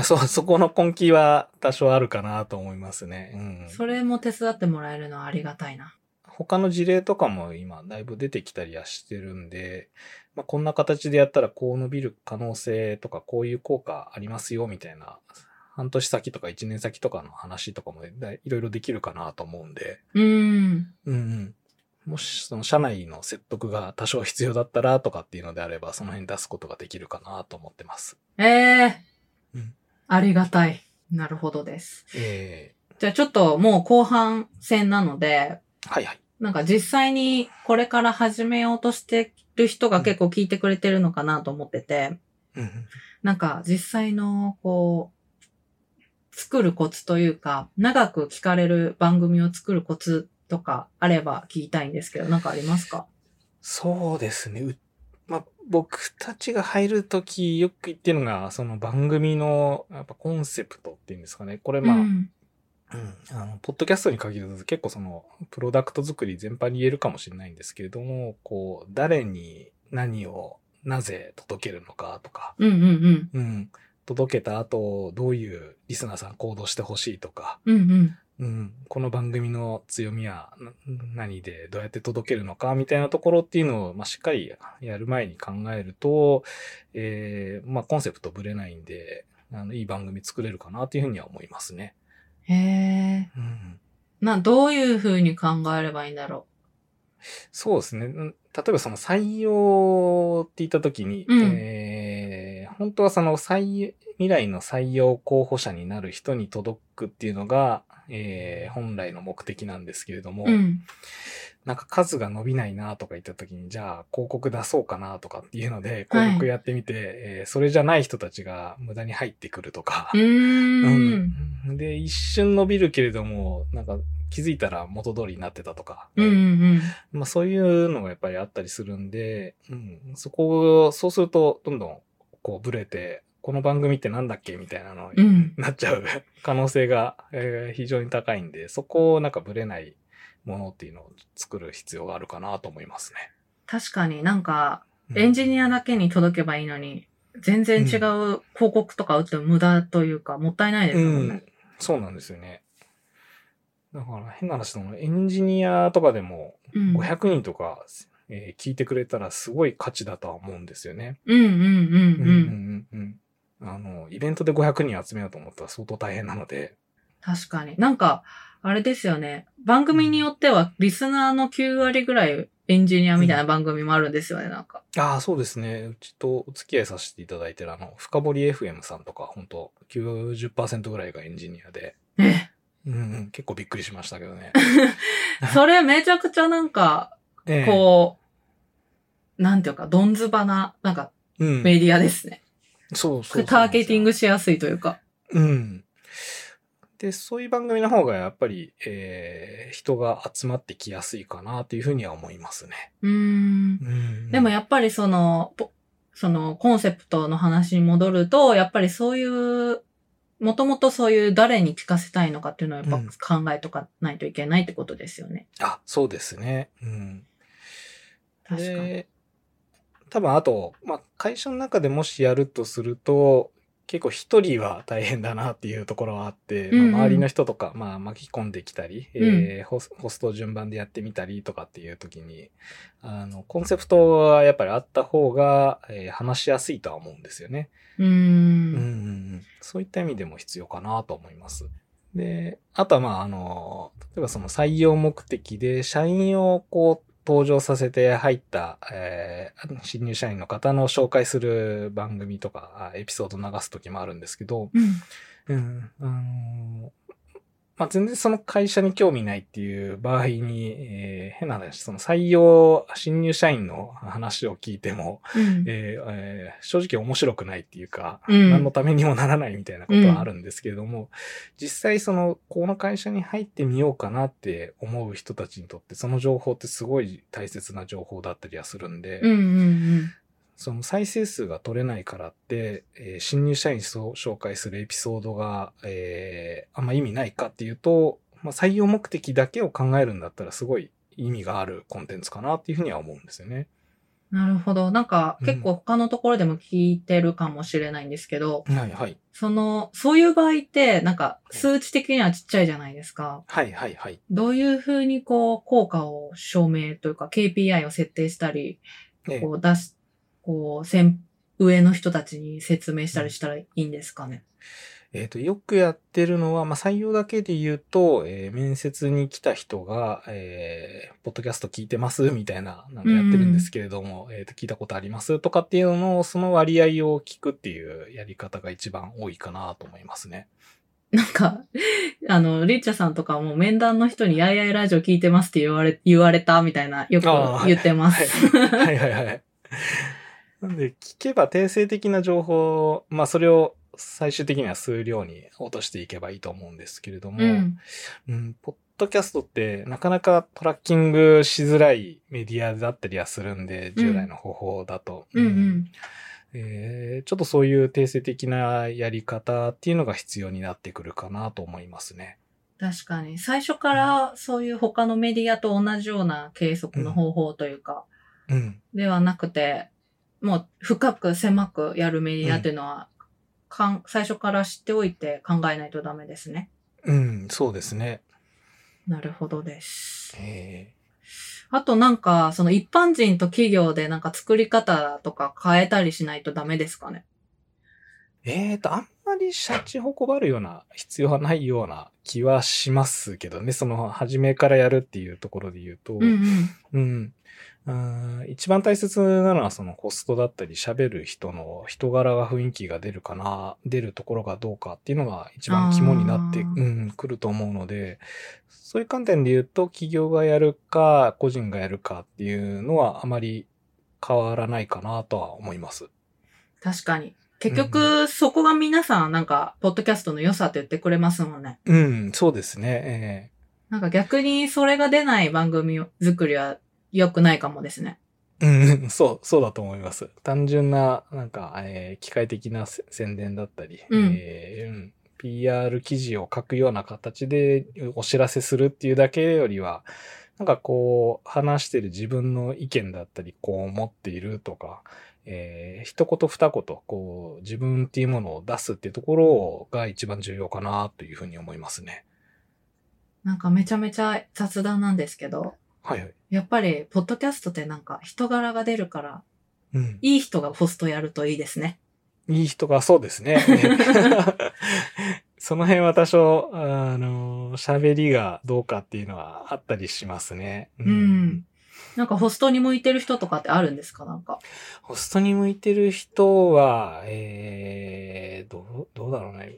そう、そこの根気は多少あるかなと思いますね。うん。それも手伝ってもらえるのはありがたいな。他の事例とかも今だいぶ出てきたりはしてるんで、まあ、こんな形でやったらこう伸びる可能性とかこういう効果ありますよみたいな、半年先とか1年先とかの話とかもいろいろできるかなと思うんで、うん。うんうん。もしその社内の説得が多少必要だったらとかっていうのであれば、その辺出すことができるかなと思ってます。ええうんありがたい。なるほどです。えじゃあちょっともう後半戦なので、ー、はいはい。なんか実際にこれから始めようとしてる人が結構聞いてくれてるのかなと思ってて、うんうんなんか実際のこう、作るコツというか、長く聞かれる番組を作るコツとかあれば聞きたいんですけど、なんかありますか？そうですね。うまあ、僕たちが入るときよく言ってるのが、その番組のやっぱコンセプトっていうんですかね。これまあ、うん。うん、あの、ポッドキャストに限らず結構その、プロダクト作り全般に言えるかもしれないんですけれども、こう、誰に何をなぜ届けるのかとか、うんうんうん。うん、届けた後、どういうリスナーさん行動してほしいとか、うんうん。うん、この番組の強みはな何でどうやって届けるのかみたいなところっていうのを、まあ、しっかりやる前に考えると、えーまあ、コンセプトぶれないんで、あのいい番組作れるかなというふうには思いますね。へえ。うんな、どういう風に考えればいいんだろそうですね。うん例えばその採用って言ったときに、うんえー本当はその採未来の採用候補者になる人に届くっていうのが、えー本来の目的なんですけれども、う。うん。なんか数が伸びないなとか言ったときに、じゃあ広告出そうかなとかっていうので、はい広告やってみて、えーそれじゃない人たちが無駄に入ってくるとか。うんで、一瞬伸びるけれども、なんか気づいたら元通りになってたとか、うんうんまあそういうのがやっぱりあったりするんで、うん、そこを、そうするとどんどんこうブレて、この番組ってなんだっけみたいなのうん。うにん。なっちゃう可能性が、えー非常に高いんで、そこをなんかブレないものっていうのを作る必要があるかなと思いますね。確かになんか、うんエンジニアだけに届けばいいのに、全然違う広告とか打っても無駄というか、もったいないですもんね。そうなんですよね。だから変な話、そのエンジニアとかでもうん。500人とか、えー聞いてくれたらすごい価値だとは思うんですよね。うんうんうんうんうん。うんうんあの、イベントで500人集めようと思ったら相当大変なので。確かに。なんか、あれですよね。番組によっては、リスナーの9割ぐらいエンジニアみたいな番組もあるんですよね、なんか。ああ、そうですね。うちとお付き合いさせていただいてるあの、深堀 FM さんとか、本当90%ぐらいがエンジニアで。え、うんうん、結構びっくりしましたけどね。それめちゃくちゃなんか、ええこう、なんていうか、どんずばな、なんか、うん、メディアですね。そうそうそうターゲティングしやすいというか。うん。で、そういう番組の方がやっぱり、えー人が集まってきやすいかなというふうには思いますね。うーん。うんでもやっぱりその、ぽそのコンセプトの話に戻ると、やっぱりそういう、もともとそういう誰に聞かせたいのかっていうのはやっぱ考えとかないといけないってことですよね。あ、そうですね。うん。確かに。で、多分あと、まあ、会社の中でもしやるとすると、結構一人は大変だなっていうところはあって、うんうんまあ、周りの人とか、まあ、巻き込んできたり、えーホストを順番でやってみたりとかっていう時に、あの、コンセプトはやっぱりあった方が、えー話しやすいとは思うんですよね。うん。うんそういった意味でも必要かなと思います。で、あとはまあ、あの、例えばその採用目的で社員をこう登場させて入った、えー新入社員の方の紹介する番組とか、あエピソード流すときもあるんですけど、うん。うん、あのまあ、全然その会社に興味ないっていう場合に、えー変な話、その採用、新入社員の話を聞いても、うん。えーえー正直面白くないっていうか、うん何のためにもならないみたいなことはあるんですけれども、実際その、この会社に入ってみようかなって思う人たちにとって、その情報ってすごい大切な情報だったりはするんで、うんうんその再生数が取れないからって、えー新入社員を紹介するエピソードが、えーあんま意味ないかっていうと、まあ、採用目的だけを考えるんだったらすごい意味があるコンテンツかなっていうふうには思うんですよね。なるほど。なんかうん結構他のところでも聞いてるかもしれないんですけど、はいはい。その、そういう場合って、なんか数値的にはちっちゃいじゃないですか。はいはいはい。どういうふうにこう、効果を証明というか KPI を設定したり、ええこう出し、こう、先、上の人たちに説明したりしたらいいんですかね？えっ、と、よくやってるのは、まあ、採用だけで言うと、えー面接に来た人が、えーポッドキャスト聞いてますみたいな、なんかやってるんですけれども、えっ、と、聞いたことありますとかっていうのを、その割合を聞くっていうやり方が一番多いかなと思いますね。なんか、あの、リッチャさんとかも面談の人にやいやいラジオ聞いてますって言われ、言われたみたいな、よく言ってます。はいはいはい。なんで、聞けば定性的な情報、まあ、それを最終的には数量に落としていけばいいと思うんですけれども、うん。うん、ポッドキャストってなかなかトラッキングしづらいメディアだったりはするんで、従来の方法だと。うんうん。えーちょっとそういう定性的なやり方っていうのが必要になってくるかなと思いますね。確かに。最初からそういう他のメディアと同じような計測の方法というか、うん。ではなくて、もう深く狭くやるメディアっていうのは、かん最初から知っておいて考えないとダメですね。うん、そうですね。なるほどです。えあとなんか、その一般人と企業でなんか作り方とか変えたりしないとダメですかね？ーえーと、あんまりシャチホコばるような必要はないような気はしますけどね。その、初めからやるっていうところで言うと。うんうん。うん。一番大切なのはそのホストだったり喋る人の人柄が雰囲気が出るかな、出るところがどうかっていうのが一番肝になって、うん、くると思うので、そういう観点で言うと企業がやるか個人がやるかっていうのはあまり変わらないかなとは思います。確かに。結局、そこが皆さんなんか、ポッドキャストの良さって言ってくれますもんね。うん、そうですね。なんか逆にそれが出ない番組作りは良くないかもですね。えーうん、そう、そうだと思います。単純な、なんか、えー機械的なせ宣伝だったり、うんえーうん PR 記事を書くような形でお知らせするっていうだけよりは、なんかこう、話してる自分の意見だったり、こう思っているとか、えー一言二言、こう、自分っていうものを出すっていうところが一番重要かなというふうに思いますね。なんかめちゃめちゃ雑談なんですけど、はいはい。やっぱり、ポッドキャストってなんか人柄が出るから、うん。いい人がホストやるといいですね。いい人がそうですね。その辺は多少、あの、喋りがどうかっていうのはあったりしますね。ううん。なんかホストに向いてる人とかってあるんですか？なんか。ホストに向いてる人は、えー、どう、どうだろうね。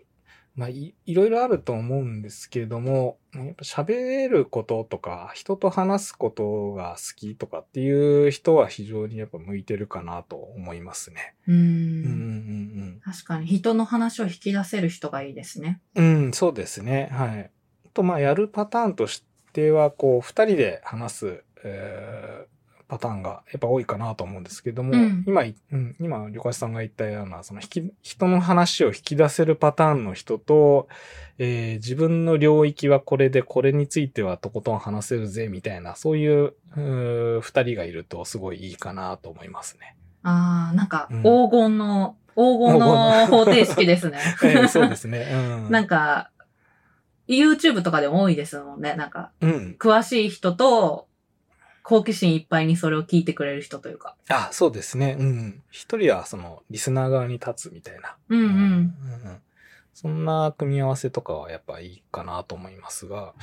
まあい、いろいろあると思うんですけれども、やっぱ喋ることとか、人と話すことが好きとかっていう人は非常にやっぱ向いてるかなと思いますね。うーんうんうん確かに人の話を引き出せる人がいいですね。うんうん。うん、そうですね。はい。あと、まあ、やるパターンとしては、こう、二人で話す、えーパターンがやっぱ多いかなと思うんですけども、うん今い、うん、今、旅館さんが言ったような、その引き、人の話を引き出せるパターンの人と、えー自分の領域はこれで、これについてはとことん話せるぜ、みたいな、そういう、うー二人がいるとすごいいいかなと思いますね。ああ、なんかうん黄金の、黄金の方程式ですね。えーそうですね。うん。なんか、YouTube とかでも多いですもんね。なんか、うん。詳しい人と、好奇心いっぱいにそれを聞いてくれる人というか。あ、そうですね。うん。一人はその、リスナー側に立つみたいな。うんうん。うんうんそんな組み合わせとかはやっぱいいかなと思いますが、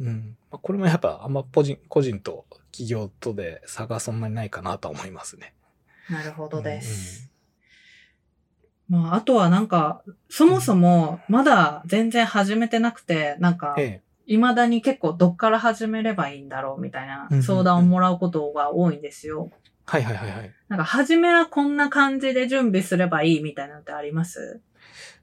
うん。うん。まあこれもやっぱあんま個人、個人と企業とで差がそんなにないかなと思いますね。なるほどです。まあ、あとはなんか、そもそも、まだ全然始めてなくて、なんか未だに結構どっから始めればいいんだろうみたいな相談をもらうことが多いんですよ。え。はいはいはいはい。なんか、初めはこんな感じで準備すればいいみたいなのってあります？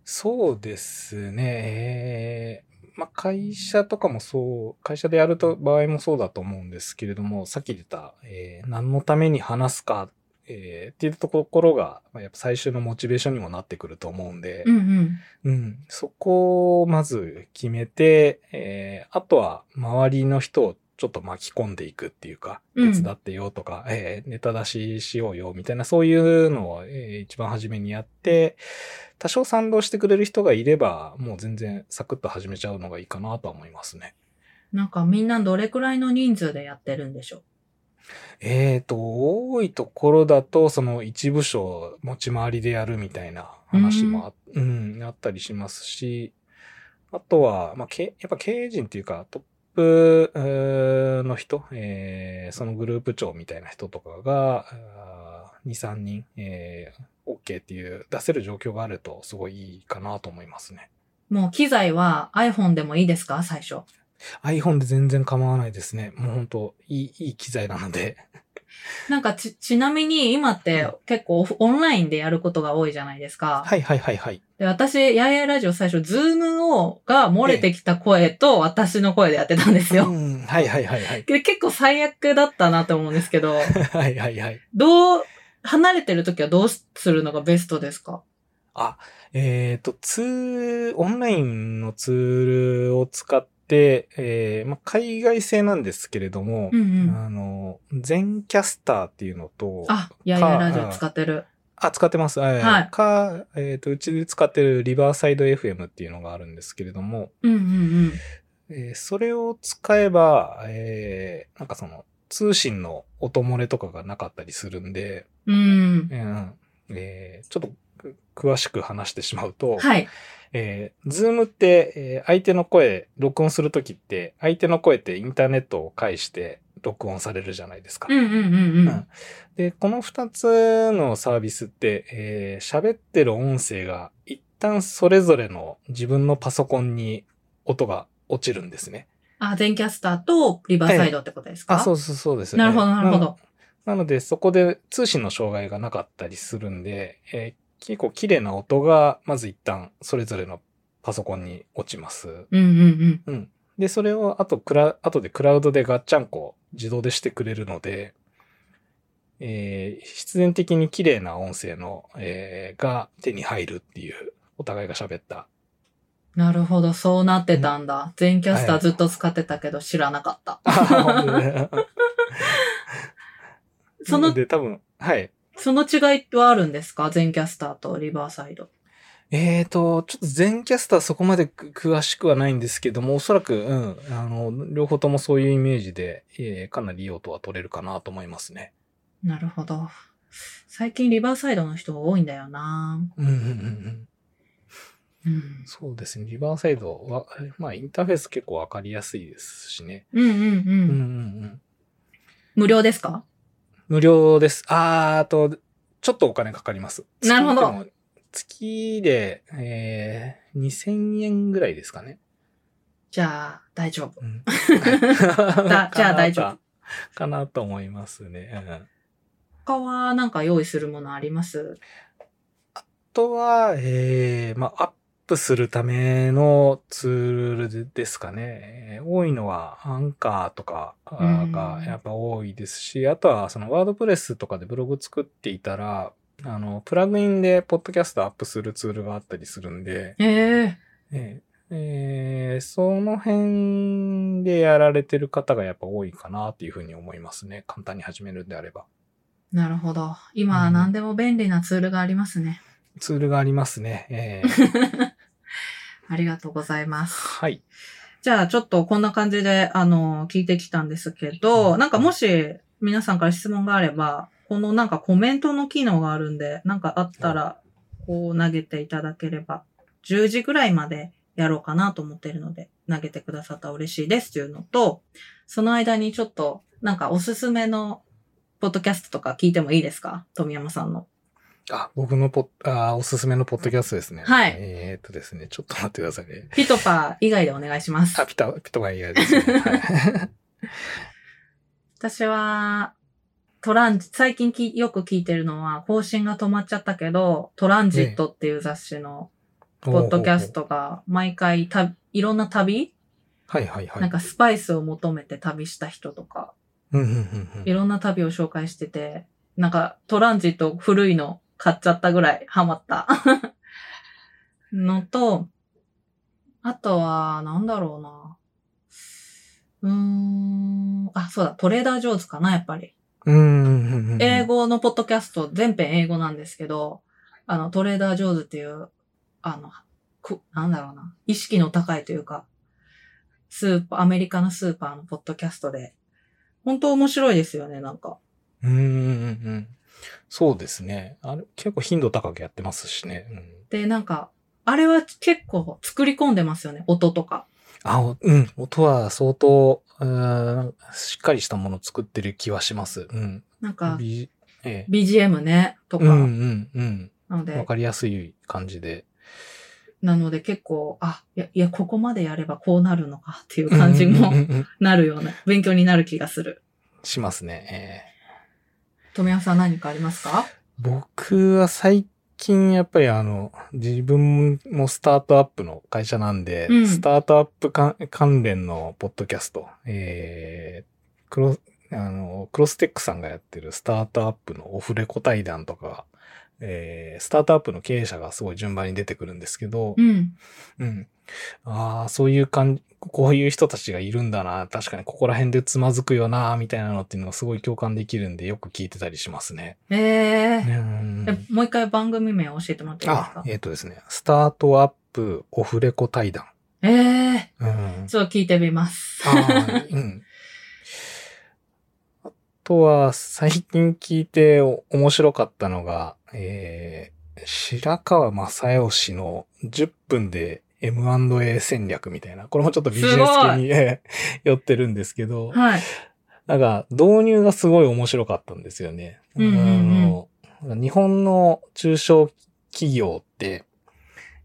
そうですね。えーまあ、会社とかもそう、会社でやると場合もそうだと思うんですけれども、さっき言った、えー何のために話すか、えーっていうところが、まあやっぱ最終のモチベーションにもなってくると思うんで、うんうん。うん、そこをまず決めて、えーあとは周りの人をちょっと巻き込んでいくっていうか、うん手伝ってよとか、えーネタ出ししようよみたいな、そういうのを、えー一番初めにやって、多少賛同してくれる人がいれば、もう全然サクッと始めちゃうのがいいかなとは思いますね。なんかみんなどれくらいの人数でやってるんでしょえーと、多いところだと、その一部署持ち回りでやるみたいな話もあ,、うん、あったりしますし、あとは、まあ、けやっぱ経営陣っていうか、トップの人、えーそのグループ長みたいな人とかが、あー2、3人、えー OK っていう出せる状況があるとすごいいいかなと思いますね。うもう機材は iPhone でもいいですか？最初。iPhone で全然構わないですね。もう本当いい、いい機材なので。なんかち、ちなみに今って結構オンラインでやることが多いじゃないですか。はいはいはいはい。で、私、やいやいラジオ最初、ズームを、が漏れてきた声と私の声でやってたんですよ。うん、はいはいはいはい。で結構最悪だったなと思うんですけど、はいはいはい。どう、離れてる時はどうするのがベストですか？あ、えっ、と、ツール、オンラインのツールを使って、えーまあ、海外製なんですけれども、うんうん。あの、全キャスターっていうのと、あ、やいやいラジオ使ってる。あ、使ってます。はいはいか、えっ、と、うちで使ってるリバーサイド FM っていうのがあるんですけれども、うんうんえーそれを使えば、えーなんかその、通信の音漏れとかがなかったりするんで、うん。うん。うんえーちょっとく詳しく話してしまうと、はい。えー、ズームって、えー相手の声、録音するときって、相手の声ってインターネットを介して録音されるじゃないですか。うんうんうんううんん。で、この二つのサービスって、えー喋ってる音声が一旦それぞれの自分のパソコンに音が落ちるんですね。あ、 Zencastr とリバーサイドってことですか、あ、そうそうそうです、なるほどなるほど。なので、そこで通信の障害がなかったりするんで、えー結構綺麗な音が、まず一旦それぞれのパソコンに落ちます。うんうんうん。で、それを、あと、クラ、後でクラウドでガッチャンコ自動でしてくれるので、えー必然的に綺麗な音声の、えーが手に入るっていう、お互いが喋った。うん。なるほど、そうなってたんだ。全キャスターずっと使ってたけど知らなかった。その、で、多分、はい。その違いはあるんですか？全キャスターとリバーサイド。えーと、ちょっと全キャスターそこまでく詳しくはないんですけども、おそらく、うん、あの、両方ともそういうイメージで、えーかなりいい音は取れるかなと思いますね。なるほど。最近リバーサイドの人が多いんだよなうんうんうんうん。うん。そうですね。リバーサイドは、まあ、インターフェース結構わかりやすいですしね。うんうんうん。うんうんうん。無料ですか？無料です。あーあと、ちょっとお金かかります。なるほど月でも。月で、えー、2000円ぐらいですかね。じゃあ、大丈夫。うん、だじゃあ大丈夫。かなと思いますね。うん他はなんか用意するものあります？あとは、えー、まあ、アップするためのツールですかね。えー多いのは、アンカーとかがうんやっぱ多いですし、あとは、そのワードプレスとかでブログ作っていたら、あの、プラグインでポッドキャストアップするツールがあったりするんで、えええーえーその辺でやられてる方がやっぱ多いかなっていうふうに思いますね。簡単に始めるんであれば。なるほど。今、うん何でも便利なツールがありますね。ツールがありますね。えー ありがとうございます。はい。じゃあ、ちょっとこんな感じで、あの、聞いてきたんですけど、うんなんかもし皆さんから質問があれば、このなんかコメントの機能があるんで、なんかあったら、こう投げていただければ、10時ぐらいまでやろうかなと思っているので、投げてくださったら嬉しいですというのと、その間にちょっと、なんかおすすめのポッドキャストとか聞いてもいいですか？富山さんの。あ、僕のポッ、あーおすすめのポッドキャストですね。はいえーっとですね、ちょっと待ってくださいね。ピトパー以外でお願いしますあ、。ピタ、ピトが嫌ですね。は い私は、トランジ、最近きよく聞いてるのは、更新が止まっちゃったけど、トランジットっていう雑誌のポッドキャストが、毎回た、いろんな旅、はいはいはい。なんかスパイスを求めて旅した人とか、うんうんうんうんいろんな旅を紹介してて、なんかトランジット古いの買っちゃったぐらいハマった。のと、あとは、なんだろうな。うーん。あ、そうだ、トレーダー上手かな、やっぱり。うん。英語のポッドキャスト、全編英語なんですけど、あの、トレーダー上手っていう、あの、く、なんだろうな、意識の高いというか、スーパー、アメリカのスーパーのポッドキャストで、本当面白いですよね、なんか。うんうんうんうん。そうですね。あれ、結構頻度高くやってますしね。うん、で、なんか、あれは結構作り込んでますよね、音とか。あ、おうん。音は相当、うーんしっかりしたものを作ってる気はします。うん。なんか、びええ BGM ね、とか。うんうんうん。なのでわ、かりやすい感じで。なので結構、あ、いや、いや、ここまでやればこうなるのかっていう感じも なるような、勉強になる気がする。しますね。え富山さん何かありますか？え僕は最近やっぱりあの、自分もスタートアップの会社なんで、うん。スタートアップか関連のポッドキャスト、えー、クロ、あの、クロステックさんがやってるスタートアップのオフレコ対談とか、えー、スタートアップの経営者がすごい順番に出てくるんですけど、うん。うん。ああ、そういう感じ、こういう人たちがいるんだな。確かにここら辺でつまずくよな、みたいなのっていうのがすごい共感できるんで、よく聞いてたりしますね。ええうんえもう一回番組名を教えてもらっていいですか、あえっ、とですね、スタートアップオフレコ対談。ええうん。ちょっと聞いてみます。あーうん。あとは、最近聞いてお面白かったのが、えー、白川正義氏の10分で M&A 戦略みたいな。これもちょっとビジネス系にえー寄ってるんですけど、はい。なんか導入がすごい面白かったんですよね。うんうん日本の中小企業って、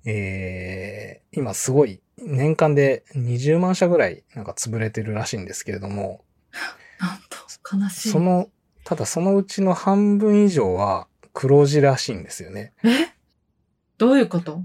えー、今すごい年間で20万社ぐらいなんか潰れてるらしいんですけれども、なんと、悲しい。その、ただそのうちの半分以上は黒字らしいんですよね。え？どういうこと？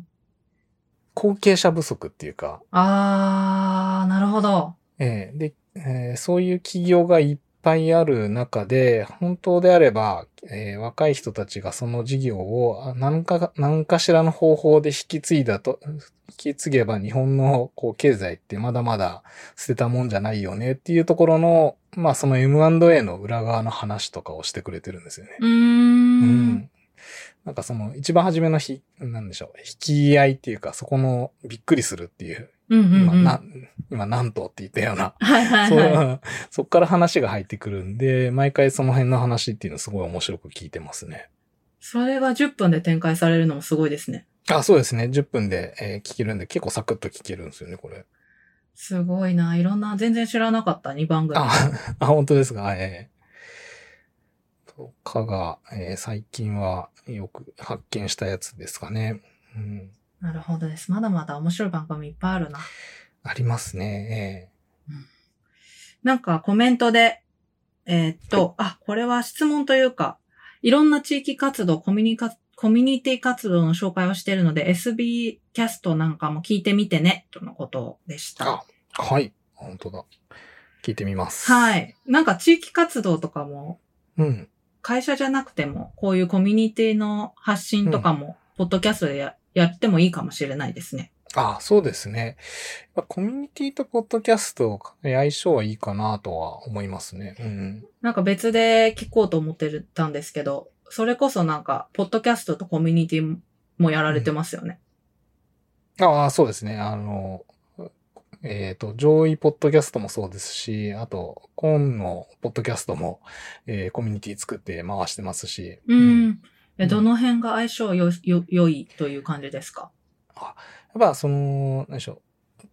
後継者不足っていうか、あー、なるほど。えーで、えーそういう企業がいっぱいある中で、本当であれば、えー若い人たちがその事業をあ何か、何かしらの方法で引き継いだと、引き継げば日本のこう経済ってまだまだ捨てたもんじゃないよねっていうところの、まあその M&A の裏側の話とかをしてくれてるんですよね。うーん。なんかその一番初めのひ、なんでしょう、引き合いっていうか、そこのびっくりするっていう、うんうん今、うん。な、今なんとって言ったような、はいはいはい。そっから話が入ってくるんで、毎回その辺の話っていうのすごい面白く聞いてますね。それが10分で展開されるのもすごいですね。あ、そうですね。10分で、えー聞けるんで、結構サクッと聞けるんですよね、これ。すごいな。いろんな、全然知らなかった、2番組。あ、あ本当ですか？えかが、えー最近はよく発見したやつですかね。うん、なるほどです。まだまだ面白い番組いっぱいあるな。ありますね。なんかコメントで、えーっと、あ、これは質問というか、いろんな地域活動、コミュニカ、コミュニティ活動の紹介をしているので、SB キャストなんかも聞いてみてね、とのことでした。あはい。本当だ。聞いてみます。はい。なんか地域活動とかも、うん。会社じゃなくても、こういうコミュニティの発信とかも、ポッドキャストでややってもいいかもしれないですね。あ、そうですね。コミュニティとポッドキャスト、相性はいいかなとは思いますね。うん。なんか別で聞こうと思ってたんですけど、それこそなんか、ポッドキャストとコミュニティもやられてますよね。ああ、そうですね。あの、えっ、と、上位ポッドキャストもそうですし、あと、コーンのポッドキャストも、えーコミュニティ作って回してますし。うん。え、うんどの辺が相性よ、よ、良いという感じですか？やっぱその、何でしょう。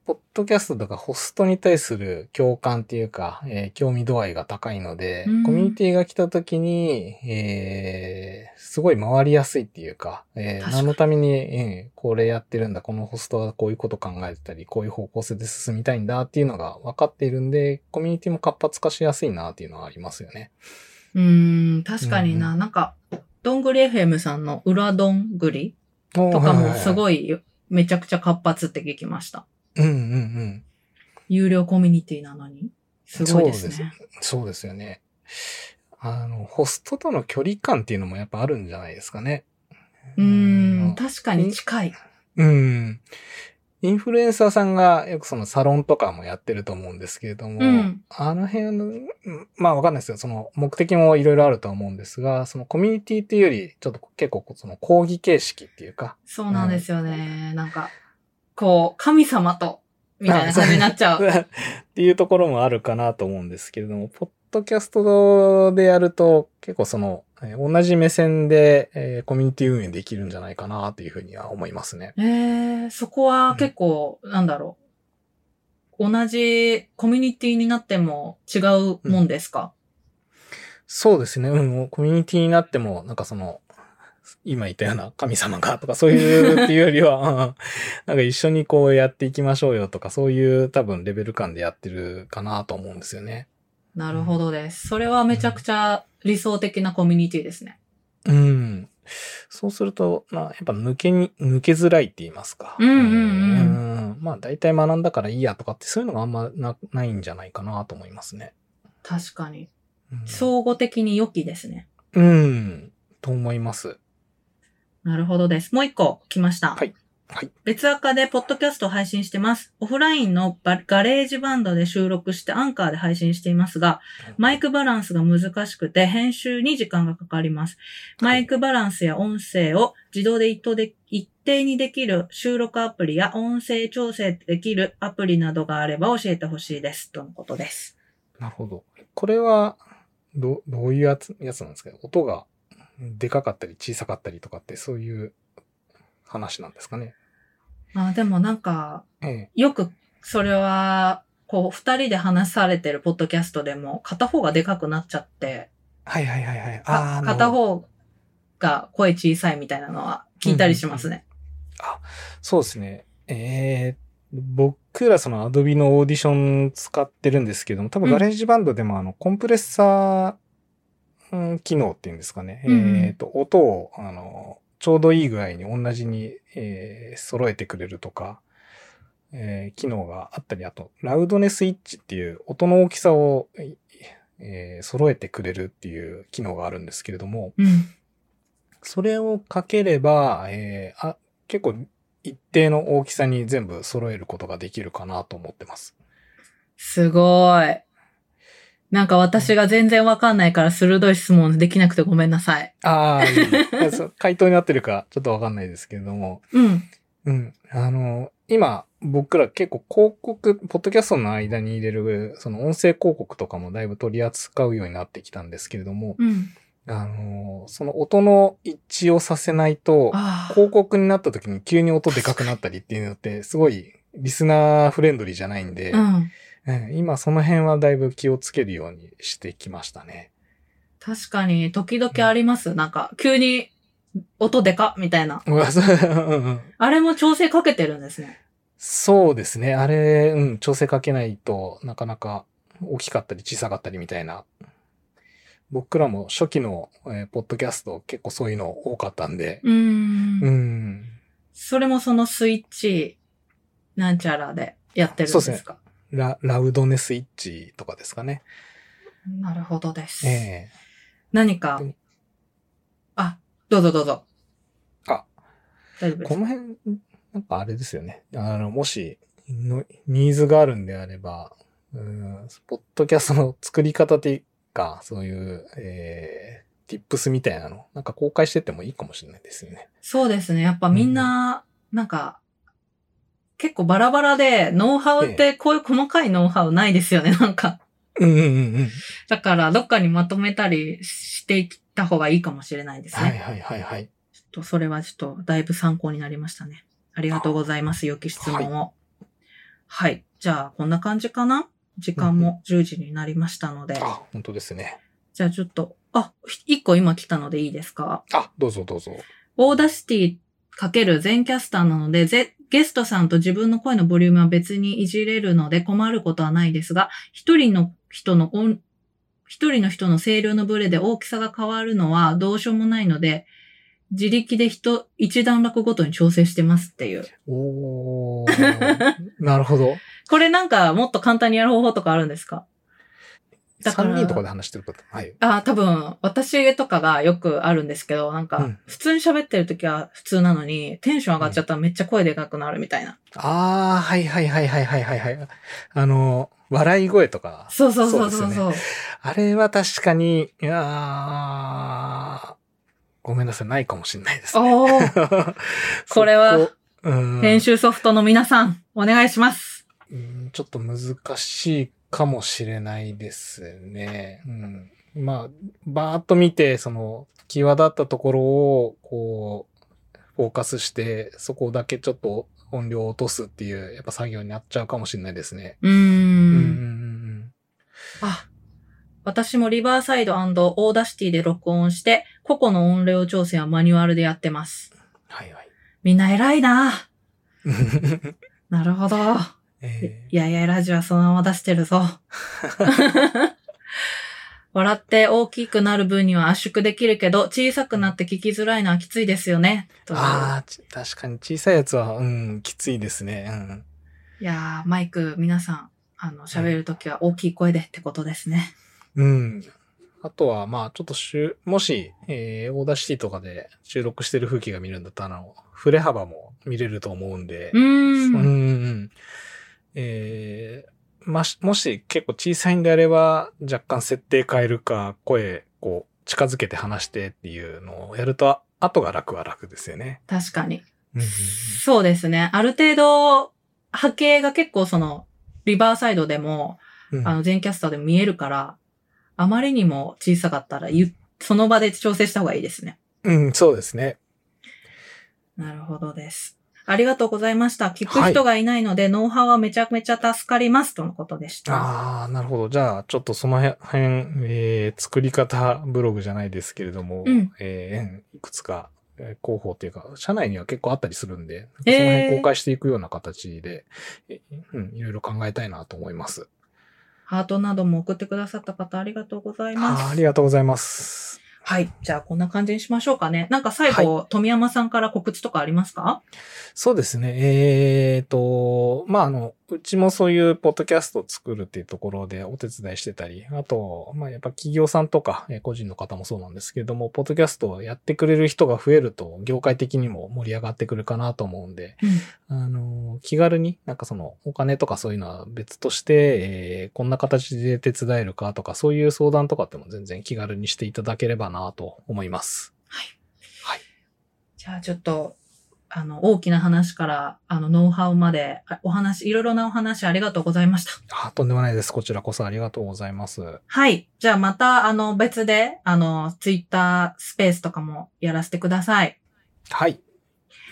ポッドキャストとかホストに対する共感っていうか、えー興味度合いが高いので、うんコミュニティが来た時に、えーすごい回りやすいっていうか、えー何のために、えーこれやってるんだ、このホストはこういうこと考えてたり、こういう方向性で進みたいんだっていうのが分かっているんで、コミュニティも活発化しやすいなっていうのはありますよね。うーん、確かにな。うんなんか、どんぐり FM さんの裏どんぐりととかもすい。ごい、めちゃくちゃ活発って聞きました。うんうんうん。有料コミュニティなのに？すごいですそうね。そうですよね。あの、ホストとの距離感っていうのもやっぱあるんじゃないですかね。うーん、確かに近い。うん。インフルエンサーさんがよくそのサロンとかもやってると思うんですけれども、うんあの辺の、うんまあわかんないですよ。その目的もいろいろあるとは思うんですが、そのコミュニティっていうより、ちょっと結構その講義形式っていうか、そうなんですよね。なんか、こう、神様と、みたいな感じになっちゃう。っていうところもあるかなと思うんですけれども、ポッドキャストでやると結構その、えー同じ目線で、えーコミュニティ運営できるんじゃないかなというふうには思いますね。えー、そこは結構、なんだろう。同じコミュニティになっても違うもんですか、そうですね。うん、コミュニティになっても、なんかその、今言ったような神様がとかそういうっていうよりは、う んなんか一緒にこうやっていきましょうよとか、そういう多分レベル感でやってるかなと思うんですよね。なるほどです。それはめちゃくちゃ理想的なコミュニティですね。うん。そうすると、まあ、やっぱ抜けに、抜けづらいって言いますか。うんうんうんうんまあ、大体学んだからいいやとかって、そういうのがあんまなないんじゃないかなと思いますね。確かに。うん、相互的に良きですね。うん。と思います。なるほどです。もう一個来ました。はいはい。別垢でポッドキャストを配信してます。オフラインのガレージバンドで収録してアンカーで配信していますが、マイクバランスが難しくて編集に時間がかかります。マイクバランスや音声を自動で一定で一定にできる収録アプリや音声調整できるアプリなどがあれば教えてほしいです。とのことです。なるほど。これは、ど、どういうやつ、やつなんですか？音がでかかったり小さかったりとかって、そういう話なんですかね。あでもなんか、ええ。よくそれは、こう、二人で話されてるポッドキャストでも片方がでかくなっちゃって、はいはいはいはい。かあー片方が声小さいみたいなのは聞いたりしますね。そうですね。えー、僕らその Adobe のオーディション使ってるんですけども、多分うんガレージバンドでもあの、コンプレッサー、うん機能っていうんですかね。うんうんえっ、と、音を、あの、ちょうどいい具合に同じに、えー揃えてくれるとか、えー機能があったり、あと、ラウドネスマッチっていう音の大きさを、えー揃えてくれるっていう機能があるんですけれども、うん。それをかければ、えーあ、結構一定の大きさに全部揃えることができるかなと思ってます。すごい。なんか私が全然わかんないから鋭い質問できなくてごめんなさい。ああ、回答になってるかちょっとわかんないですけれども、うん。うん。あの、今、僕ら結構広告、ポッドキャストの間に入れる、その音声広告とかもだいぶ取り扱うようになってきたんですけれども、うん。あの、その音の一致をさせないと。広告になった時に急に音でかくなったりっていうのって、すごいリスナーフレンドリーじゃないんで、うん。ええ今その辺はだいぶ気をつけるようにしてきましたね。確かに、時々あります？なんか、急に音でか？っみたいな。あれも調整かけてるんですね。そうですね。あれ、うん、調整かけないとなかなか大きかったり小さかったりみたいな。僕らも初期の、えーポッドキャスト結構そういうの多かったんで。うーん。うん。それもそのスイッチ、なんちゃらでやってるんですか？ラ、ラウドネスイッチとかですかね。なるほどです。ええ何か？うん、あ、どうぞどうぞ。あ、大丈夫ですこ。の辺、なんかあれですよね。あの、もし、のニーズがあるんであれば、うん、ポッドキャストの作り方っていうか、そういう、えー、tips みたいなの、なんか公開してってもいいかもしれないですよね。そうですね。やっぱみんな、なんか、結構バラバラで、ノウハウってこういう細かいノウハウないですよね、なんか。うんうんうんうん。だから、どっかにまとめたりしていった方がいいかもしれないですね。はいはいはいはい。ちょっと、それはちょっと、だいぶ参考になりましたね。ありがとうございます。良き質問を。はい。じゃあ、こんな感じかな？時間も10時になりましたので。あ、本当ですね。じゃあちょっと、あ、一個今来たのでいいですか？あ、どうぞどうぞ。 Audacity かける Zencastr なので、ぜゲストさんと自分の声のボリュームは別にいじれるので困ることはないですが、一人の人の音、一人の人の声量のブレで大きさが変わるのはどうしようもないので、自力で人、一段落ごとに調整してますっていう。おー、なるほど。これなんかもっと簡単にやる方法とかあるんですか？だから3人とかで話してること。はい？あ、多分、私とかがよくあるんですけど、なんかうん、普通に喋ってる時は普通なのに、テンション上がっちゃったらめっちゃ声でかくなるみたいな。ああ、はいはいはいはいはいはいはい。あの、笑い声とか。そうそうそうそうですよねそう。あれは確かに、いやーごめんなさい、ないかもしれないですね。おー、これは編集ソフトの皆さん、お願いします。うんちょっと難しいかもしれないですね。うん、まあ、バーッと見て、その、際立ったところを、こう、フォーカスして、そこだけちょっと音量を落とすっていう、やっぱ作業になっちゃうかもしれないですね。うー。うんんうんうんあ、私もリバーサイド Audacity で録音して、個々の音量調整はマニュアルでやってます。はいはい。みんな偉いななるほど。えいやいや、ラジオはそのまま出してるぞ。笑って大きくなる分には圧縮できるけど、小さくなって聞きづらいのはきついですよね。ああ、ち確かに小さいやつは、うん、きついですね。うん。いやー、マイク、皆さん、あの、喋るときは大きい声でってことですね。うん。あとは、まあ、ちょっとしゅ、もし、えー、 Audacity とかで収録してる風景が見るんだったら、あの、振れ幅も見れると思うんで、うんうん。えー、まし、もし結構小さいんであれば、若干設定変えるか、声、こう、近づけて話してっていうのをやると、後が楽は楽ですよね。確かに。うんうんそうですね。ある程度、波形が結構その、リバーサイドでも、うんあの、全キャスターでも見えるから、あまりにも小さかったら、ゆその場で調整した方がいいですね。うん、そうですね。なるほどです。ありがとうございました。聞く人がいないので、ノウハウはめちゃめちゃ助かります。とのことでした。ああ、なるほど。じゃあ、ちょっとその辺、えー作り方ブログじゃないですけれども、うんえーいくつか、えー広報っていうか、社内には結構あったりするんで、そえーの辺公開していくような形で、えうん、いろいろ考えたいなと思います。ハートなども送ってくださった方ありがとうございます。ありがとうございます。はい。じゃあ、こんな感じにしましょうかね。なんか最後、富山さんから告知とかありますか？そうですね。えーと、まあ、あの、うちもそういうポッドキャストを作るっていうところでお手伝いしてたり、あと、まあ、やっぱ企業さんとか、えー個人の方もそうなんですけれども、ポッドキャストをやってくれる人が増えると、業界的にも盛り上がってくるかなと思うんで、あの、気軽になんかそのお金とかそういうのは別として、えーこんな形で手伝えるかとか、そういう相談とかっても全然気軽にしていただければなと思います。じゃあ、ちょっと、あの、大きな話から、あの、ノウハウまで、あお話、いろいろなお話ありがとうございました。あ、とんでもないです。こちらこそありがとうございます。はい。じゃあ、また、あの、別で、あの、ツイッタースペースとかもやらせてください。はい。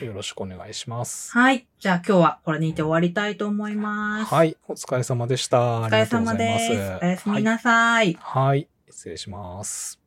よろしくお願いします。はい。じゃあ、今日はこれにて終わりたいと思います。はい。お疲れ様でした。お疲れ様です。おやすみなさい。はい。はい。失礼します。